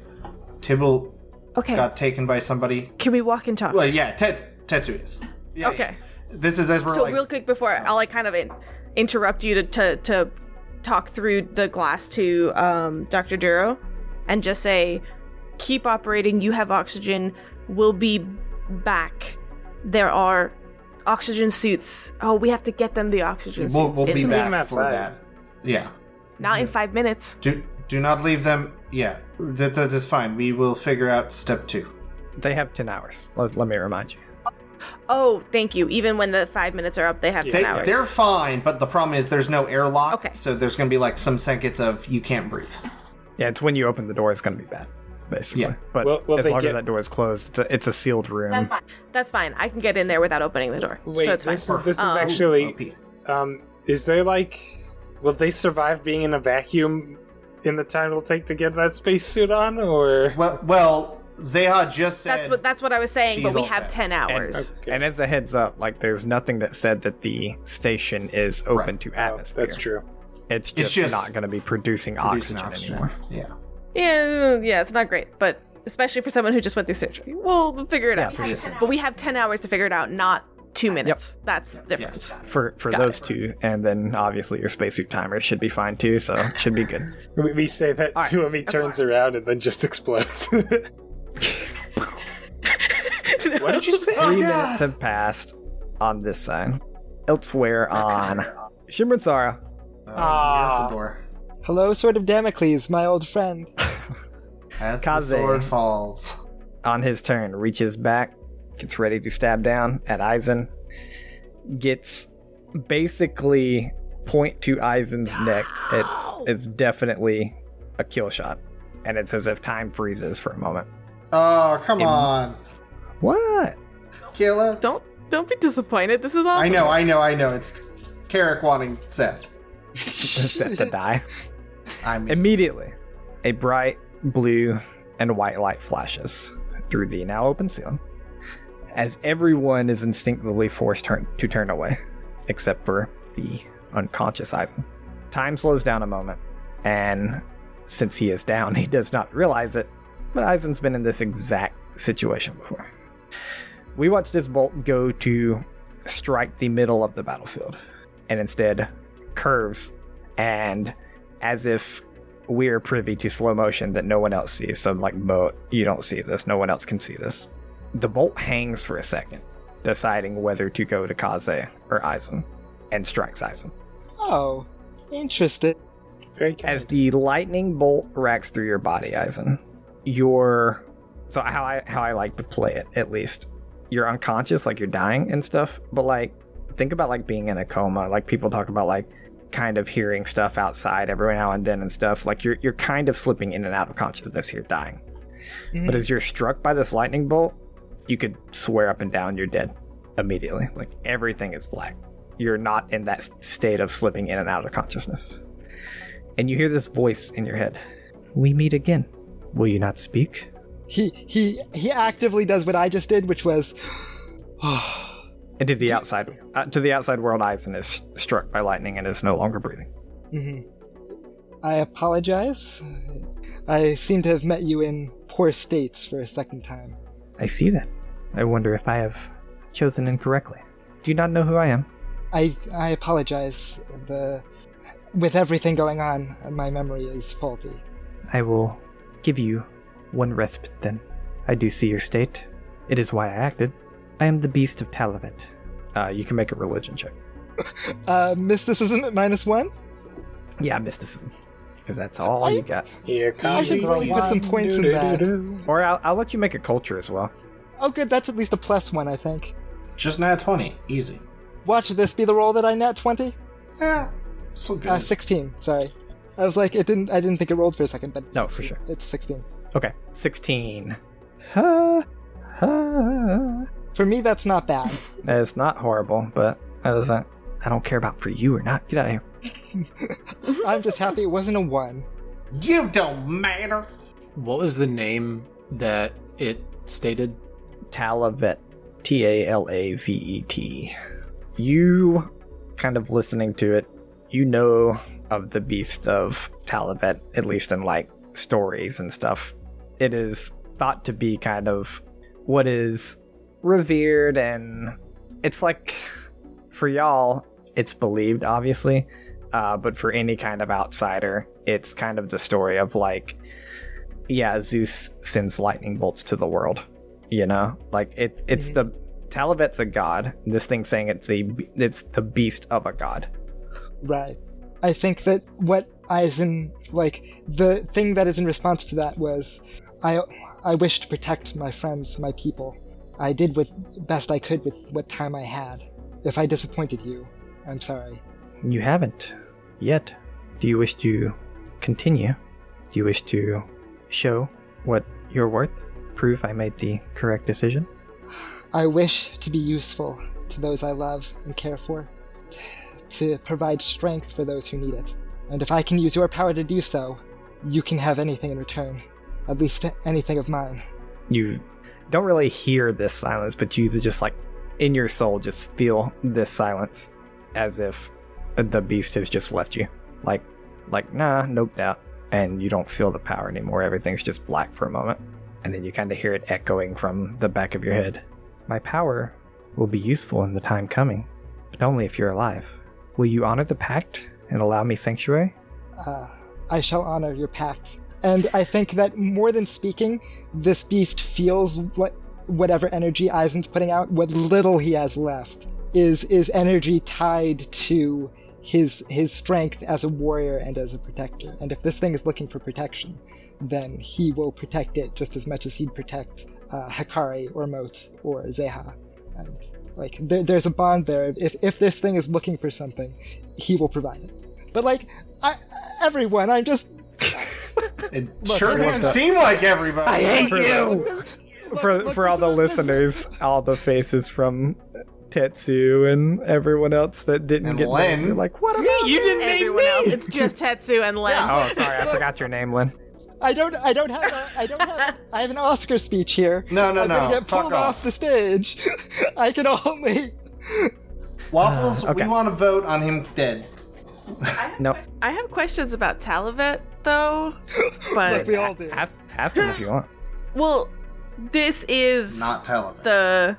Tibble Okay, got taken by somebody. can we walk and talk? Well, yeah, Tet, Tetsu is. Yeah, Okay. yeah. This is as we're so like, real quick before I'll like kind of in- interrupt you to, to to talk through the glass to um, Dr. Duro and just say, keep operating. You have oxygen. We'll be back. There are oxygen suits. Oh, we have to get them the oxygen we'll, suits. we'll be back them for outside. that. Yeah. Not in five minutes. Do do not leave them. Yeah, that, that is fine. We will figure out step two. They have ten hours. Let, let me remind you. Oh, thank you. Even when the five minutes are up, they have They, ten hours. they're fine, but the problem is there's no airlock. Okay. So there's going to be like some seconds of you can't breathe. Yeah, it's when you open the door, it's going to be bad, basically. Yeah. But Well- well, as long get- as that door is closed, it's a, it's a sealed room. That's fine. That's fine. I can get in there without opening the door. Wait, so it's fine. this is this is Um, actually. Um, is there like, will they survive being in a vacuum in the time it'll take to get that spacesuit on, or? Well, well, Zeha just said. That's what that's what I was saying. But we have set. ten and, hours. Okay. and as a heads up, like there's nothing that said that the station is open Right. to Oh, atmosphere. that's true. It's just, just not going to be producing, producing oxygen, anymore. Yeah. Yeah, yeah, it's not great, but especially for someone who just went through surgery, we'll figure it Yeah, out. for sure. But we have ten hours to figure it out, not two minutes. That's the difference. For for Got those two, and then obviously your spacesuit timer should be fine too, so should be good. We, we say that Alright. to him, he turns around and then just explodes. what did you say? Three minutes have passed on this side. Elsewhere on Shimron Sara, Uh, Ah. Hello, Sword of Damocles, my old friend. As the sword falls. on his turn, reaches back, gets ready to stab down at Eisen, gets basically point to Eisen's neck. It, it's definitely a kill shot, and it's as if time freezes for a moment. Oh, come on. What? Kayla? Don't don't be disappointed. This is awesome. I know, I know, I know. It's Carrick wanting Seth. Set to die. I mean, Immediately, a bright blue and white light flashes through the now open ceiling, as everyone is instinctively forced turn- to turn away, except for the unconscious Eisen. Time slows down a moment, and since he is down, he does not realize it, but Eisen's been in this exact situation before. We watch this bolt go to strike the middle of the battlefield, and instead curves and as if we're privy to slow motion that no one else sees. So, I'm like, Mo, you don't see this. No one else can see this. The bolt hangs for a second, deciding whether to go to Kaze or Eisen, and strikes Eisen. Oh, interesting. Very kind. As the lightning bolt racks through your body, Eisen, you're so how I how I like to play it at least. You're unconscious, like you're dying and stuff, but like think about like being in a coma. Like people talk about like kind of hearing stuff outside every now and then and stuff. Like you're you're kind of slipping in and out of consciousness here, dying. But mm-hmm. as you're struck by this lightning bolt, you could swear up and down you're dead immediately. Like everything is black. You're not in that state of slipping in and out of consciousness. And you hear this voice in your head. We meet again. Will you not speak? He he he actively does what I just did, which was And to the outside, uh, to the outside world, Eisen is struck by lightning and is no longer breathing. Mhm. I apologize. I seem to have met you in poor states for a second time. I see that. I wonder if I have chosen incorrectly. Do you not know who I am? I I apologize. The with everything going on, my memory is faulty. I will give you one respite then. I do see your state. It is why I acted. I am the beast of Talavet. Uh, you can make a religion check. Uh, mysticism at minus one. Yeah, mysticism. Because that's all you got. Here comes I should the really put some points in that. Or I'll, I'll let you make a culture as well. Oh, good. That's at least a plus one, I think. just nat 20. Easy. Watch this be the roll that I net twenty. Yeah. So good. Uh, sixteen. Sorry. I was like, it didn't. I didn't think it rolled for a second, but No, for sure. it's sixteen. Okay, 16. Ha, ha. For me, that's not bad. It's not horrible, but that doesn't. I don't care about for you or not. Get out of here. I'm just happy it wasn't a one. you don't matter. What was the name that it stated? Talavet. T A L A V E T. You, kind of listening to it, you know of the beast of Talavet, at least in like stories and stuff. It is thought to be kind of what is revered and it's like for y'all, it's believed, obviously. Uh, but for any kind of outsider, it's kind of the story of like, yeah, Zeus sends lightning bolts to the world. You know, like it's it's the Talavet's a god. This thing's saying it's the it's the beast of a god. Right. I think that what Eisen like the thing that is in response to that was I I wish to protect my friends, my people. I did with best I could with what time I had. If I disappointed you, I'm sorry. You haven't yet. Do you wish to continue? Do you wish to show what you're worth? Prove I made the correct decision? I wish to be useful to those I love and care for, to provide strength for those who need it. And if I can use your power to do so, you can have anything in return. At least anything of mine. You don't really hear this silence, but you just like in your soul just feel this silence as if the beast has just left you. Like like nah, nope doubt. And you don't feel the power anymore. Everything's just black for a moment. And then you kind of hear it echoing from the back of your head. My power will be useful in the time coming, but only if you're alive. Will you honor the pact and allow me sanctuary? Uh, I shall honor your pact. And I think that more than speaking, this beast feels what whatever energy Eisen's putting out, what little he has left, is is energy tied to his his strength as a warrior and as a protector. And if this thing is looking for protection, then he will protect it just as much as he'd protect uh, Hakari or Moat or Zeha. And like there, there's a bond there. If if this thing is looking for something, he will provide it. But like, I, everyone, I'm just It Look, sure I didn't want seem like everybody. I hate Look, you. look, for look, for all the listeners, all the faces from Tetsu and everyone else that didn't And get Len. named, like, what about you didn't name Everyone me. else, it's just Tetsu and Len. Oh, sorry, I forgot your name, Lynn. I don't. I don't have. A, I don't have. I have an Oscar speech here. No, no, I'm no, gonna get pulled off. off the stage. I can only. Waffles, Uh, okay. we want to vote on him dead. No, I have questions about Talavet though, but Look, we all do. ask ask him if you want. well, this is Not television. the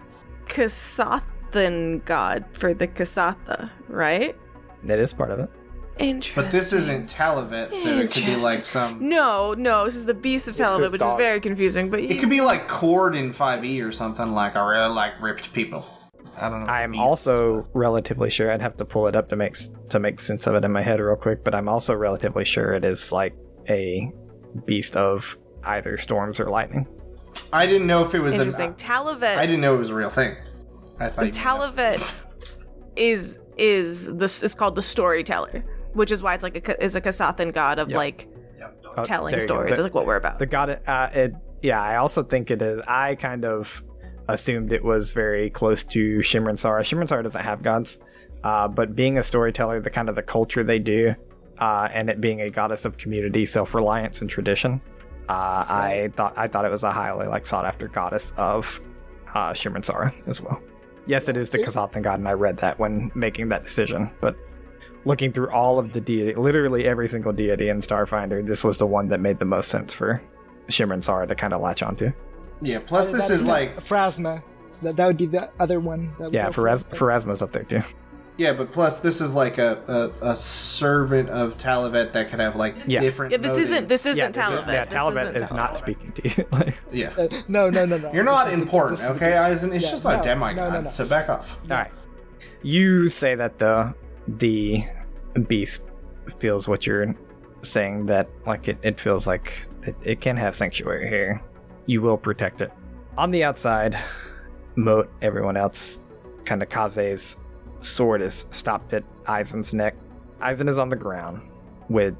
Kasathan god for the Kasatha, right? That is part of it. Interesting. but this isn't Talavet, so it could be like some. No, no, this is the Beast of his Talavet, which is very confusing. But It could be like Cord in 5e or something like I really like ripped people. I don't know. I am Beast. also relatively sure I'd have to pull it up to make to make sense of it in my head real quick, but I'm also relatively sure it is like a beast of either storms or lightning. I didn't know if it was an. interesting. Uh, Talavet. I didn't know it was a real thing. I thought. you. Talavet is is the it's called the storyteller, which is why it's like a Ka- is a Kasathan god of Yep. like Oh, telling there stories. It's like what we're about. The god, uh, it, yeah, I also think it is. I kind of assumed it was very close to Shimron Sara. Shimron Sara doesn't have gods, uh, but being a storyteller, the kind of the culture they do, uh, and it being a goddess of community, self-reliance, and tradition, uh, I thought I thought it was a highly like sought after goddess of uh, Shimron Sara as well. Yes, it is the Kasathan god, and I read that when making that decision, but. Looking through all of the deity, literally every single deity in Starfinder, this was the one that made the most sense for Shimron Sara to kind of latch onto. Yeah. Plus, this is like. Pharasma. That, that would be the other one. That would Yeah, go Pharas- up there too. Yeah, but plus, this is like a, a, a servant of Talavet that could have like Yeah. different. yeah, this isn't this motives. isn't this is- Talavet. yeah, This Talavet isn't not speaking to you. Like, Yeah. Uh, no, no, no, no. You're not This important, the okay, beast. Eisen? It's Yeah, just a no, demigod, no, no, no. so back off. all right, you say that the the beast feels what you're saying that like it, it feels like it, it can have sanctuary here. You will protect it. On the outside, Moat, everyone else, kind of Kaze's sword is stopped at Eisen's neck. Eisen is on the ground with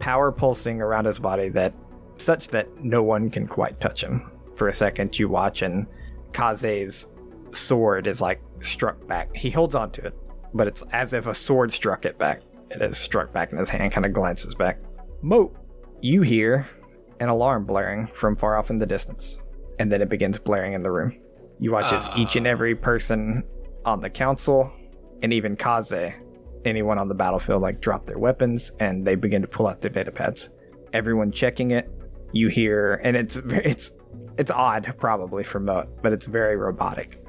power pulsing around his body that such that no one can quite touch him. For a second you watch and Kaze's sword is like struck back. He holds on to it, but it's as if a sword struck it back. It is struck back in his hand, kind of glances back. Moat, you hear an alarm blaring from far off in the distance, and then it begins blaring in the room. You watch as each and every person on the council, and even Kaze, anyone on the battlefield, like drop their weapons and they begin to pull out their data pads. Everyone checking it. You hear, and it's it's it's odd probably for Moat, but it's very robotic.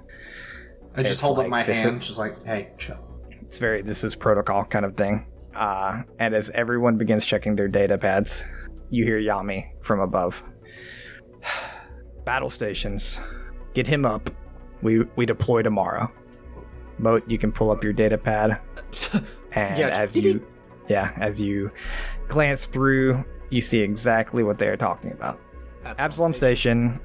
I just It's hold like up my hand, is- just like, hey, chill. It's very this is protocol kind of thing. Uh, and as everyone begins checking their data pads, you hear Yami from above. Battle stations, get him up. We we deploy tomorrow. Moat, you can pull up your data pad, and Yeah, as you yeah as you glance through, you see exactly what they are talking about. Absalom Station,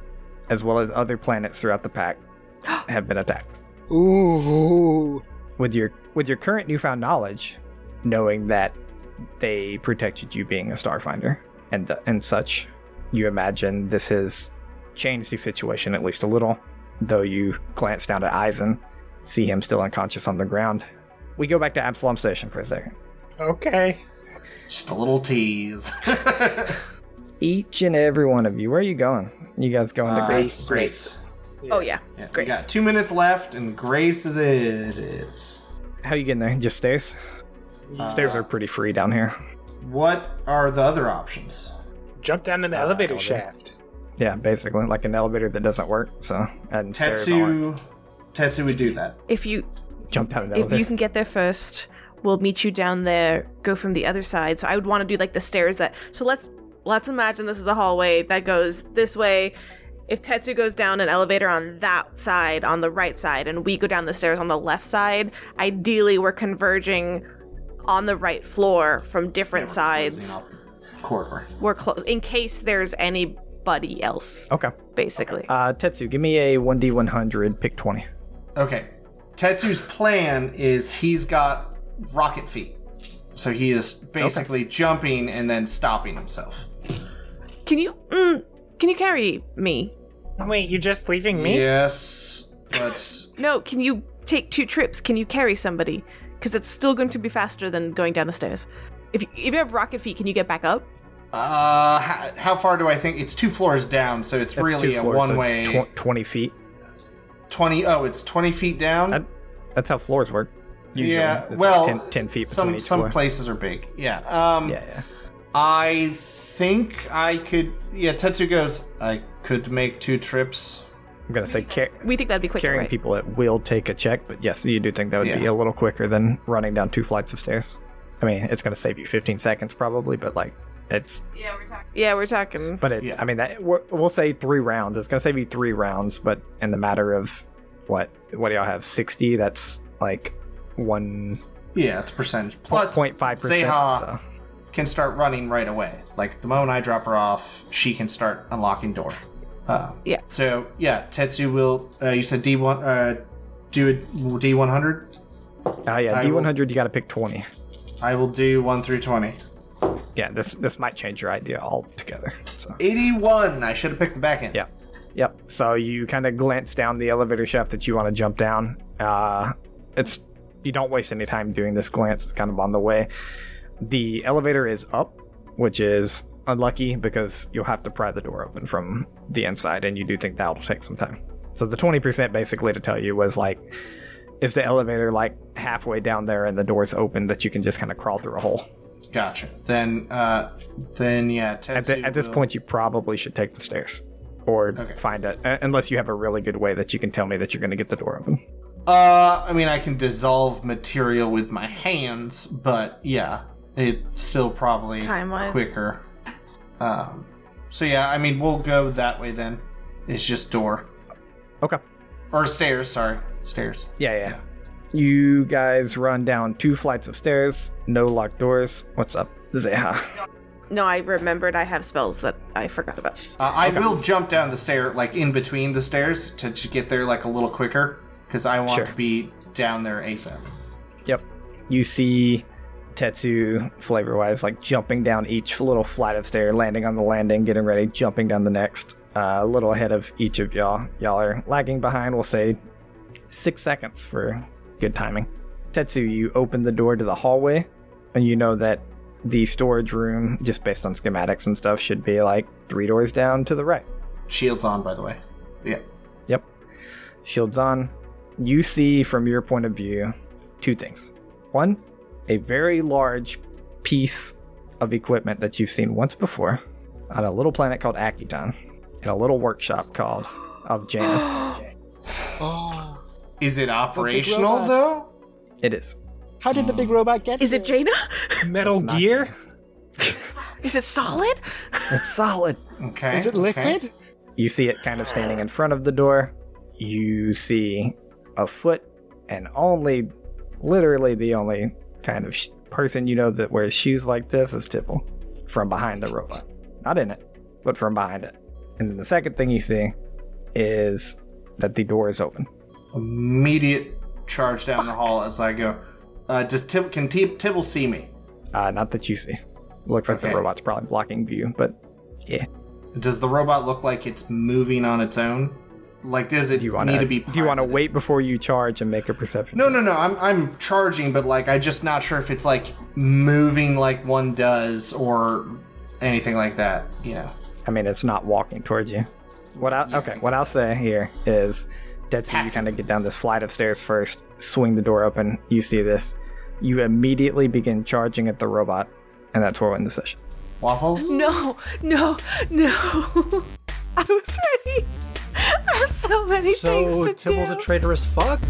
as well as other planets throughout the Pact, have been attacked Ooh. with your with your current newfound knowledge, knowing that they protected you being a starfinder and th- and such, you imagine this has changed the situation at least a little. Though you glance down at Eisen, see him still unconscious on the ground. We go back to Absalom Station for a second. Okay. Just a little tease. Each and every one of you, where are you going? You guys going to Uh, Grace? Grace. Oh yeah, Yeah, we Grace. got two minutes left, and Grace is it is. How you getting there? Just stairs? Uh, stairs are pretty free down here. What are the other options? Jump down an uh, elevator shaft. Yeah, basically like an elevator that doesn't work. So and stairs aren't. Tetsu, Tetsu would do that. If you Jump down an if you can get there first, we'll meet you down there. Go from the other side. So I would want to do like the stairs that. So let's let's imagine this is a hallway that goes this way. If Tetsu goes down an elevator on that side, on the right side, and we go down the stairs on the left side, ideally we're converging on the right floor from different sides. Closing Corridor. We're close in case there's anybody else, Okay. basically. Uh, Tetsu, give me a 1d100, pick 20. Okay. Tetsu's plan is he's got rocket feet. So he is basically jumping and then stopping himself. Can you mm, can you carry me? Wait, you're just leaving me? Yes, but No, can you take two trips? Can you carry somebody? Because it's still going to be faster than going down the stairs. If you, if you have rocket feet, can you get back up? uh, how, how far do I think? It's two floors down, so it's That's really two a floors, so one-way. tw- 20 feet. Twenty. Oh, it's twenty feet down. That, that's how floors work. Usually. Yeah, It's like well, 10, 10 feet between some each some floor. places are big. Yeah. Um, Yeah, yeah. I think I could. Yeah, Tetsu goes. I could make two trips. I'm gonna say car- We think that'd be quicker, carrying right? people it will take a check, but yes, you do think that would be a little quicker than running down two flights of stairs. I mean, it's gonna save you 15 seconds probably, but like it's Yeah, we're talking. Yeah, we're talking. But it. Yeah. I mean, that we're, we'll say three rounds. It's gonna save you three rounds, but in the matter of what what do y'all have 60? That's like one Yeah, it's a percentage. Plus, point five percent. Zeha So. can start running right away. Like the moment I drop her off, she can start unlocking door. Uh, Yeah. So yeah, Tetsu will. Uh, you said D one. Uh, do a D one hundred. Uh, yeah, D one hundred. You got to pick 20. I will do one through twenty. Yeah, this this might change your idea altogether. So. Eighty one. I should have picked the back end. Yeah. Yep. So you kind of glance down the elevator shaft that you want to jump down. Uh, it's you don't waste any time doing this glance. It's kind of on the way. The elevator is up, which is unlucky because you'll have to pry the door open from the inside, and you do think that'll take some time. So the twenty percent basically to tell you was like, is the elevator like halfway down there and the door's open that you can just kind of crawl through a hole? Gotcha. Then, uh, then yeah. Tetsu At, the, at this will- point, you probably should take the stairs, or Okay. find it uh, unless you have a really good way that you can tell me that you're going to get the door open. Uh, I mean, I can dissolve material with my hands, but yeah, it's still probably Time-wise. quicker. Um, so yeah, I mean, we'll go that way then. It's just door Okay. or stairs. Sorry, stairs. Yeah, yeah. You guys run down two flights of stairs, no locked doors. What's up, Zeha? No, I remembered I have spells that I forgot about. Uh, I will jump down the stair, like in between the stairs, to, to get there like a little quicker, because I want Sure. to be down there asap. Yep. You see Tetsu, flavor wise, like jumping down each little flight of stair, landing on the landing, getting ready, jumping down the next. Uh, a little ahead of each of y'all. Y'all are lagging behind, we'll say six seconds for good timing. Tetsu, you open the door to the hallway, and you know that the storage room, just based on schematics and stuff, should be like three doors down to the right. Shields on, by the way. Yeah. Yep. Shields on. You see from your point of view two things. One, a very large piece of equipment that you've seen once before on a little planet called Akiton in a little workshop called of Janus. Oh. Is it operational though? it is. How did the big robot get Is here? it Jaina? Metal not Gear? Is it solid? It's solid. Okay. Is it okay. liquid? You see it kind of standing in front of the door. You see a foot, and only, literally, the only kind of sh- person you know that wears shoes like this is Tibble from behind the robot. Not in it, but from behind it. And then the second thing you see is that the door is open. Immediate charge down the hall as I go. Uh, does Tib- can Tib- Tibble see me? Uh, not that you see. Looks like Okay. the robot's probably blocking view, but yeah. Does the robot look like it's moving on its own? Like, does it Do you want need to to be? Do you want to wait before you charge and make a perception? No, no, no. I'm I'm charging, but like I'm just not sure if it's like moving like one does or anything like that. You know. I mean, it's not walking towards you. What I okay, what I'll say here is, Tetsu, you Passive. kind of get down this flight of stairs first, swing the door open. You see this, you immediately begin charging at the robot, and that's where we end the session. Waffles. No, no, no. I was ready. I have so many So things to Tibble's do. a traitorous fuck?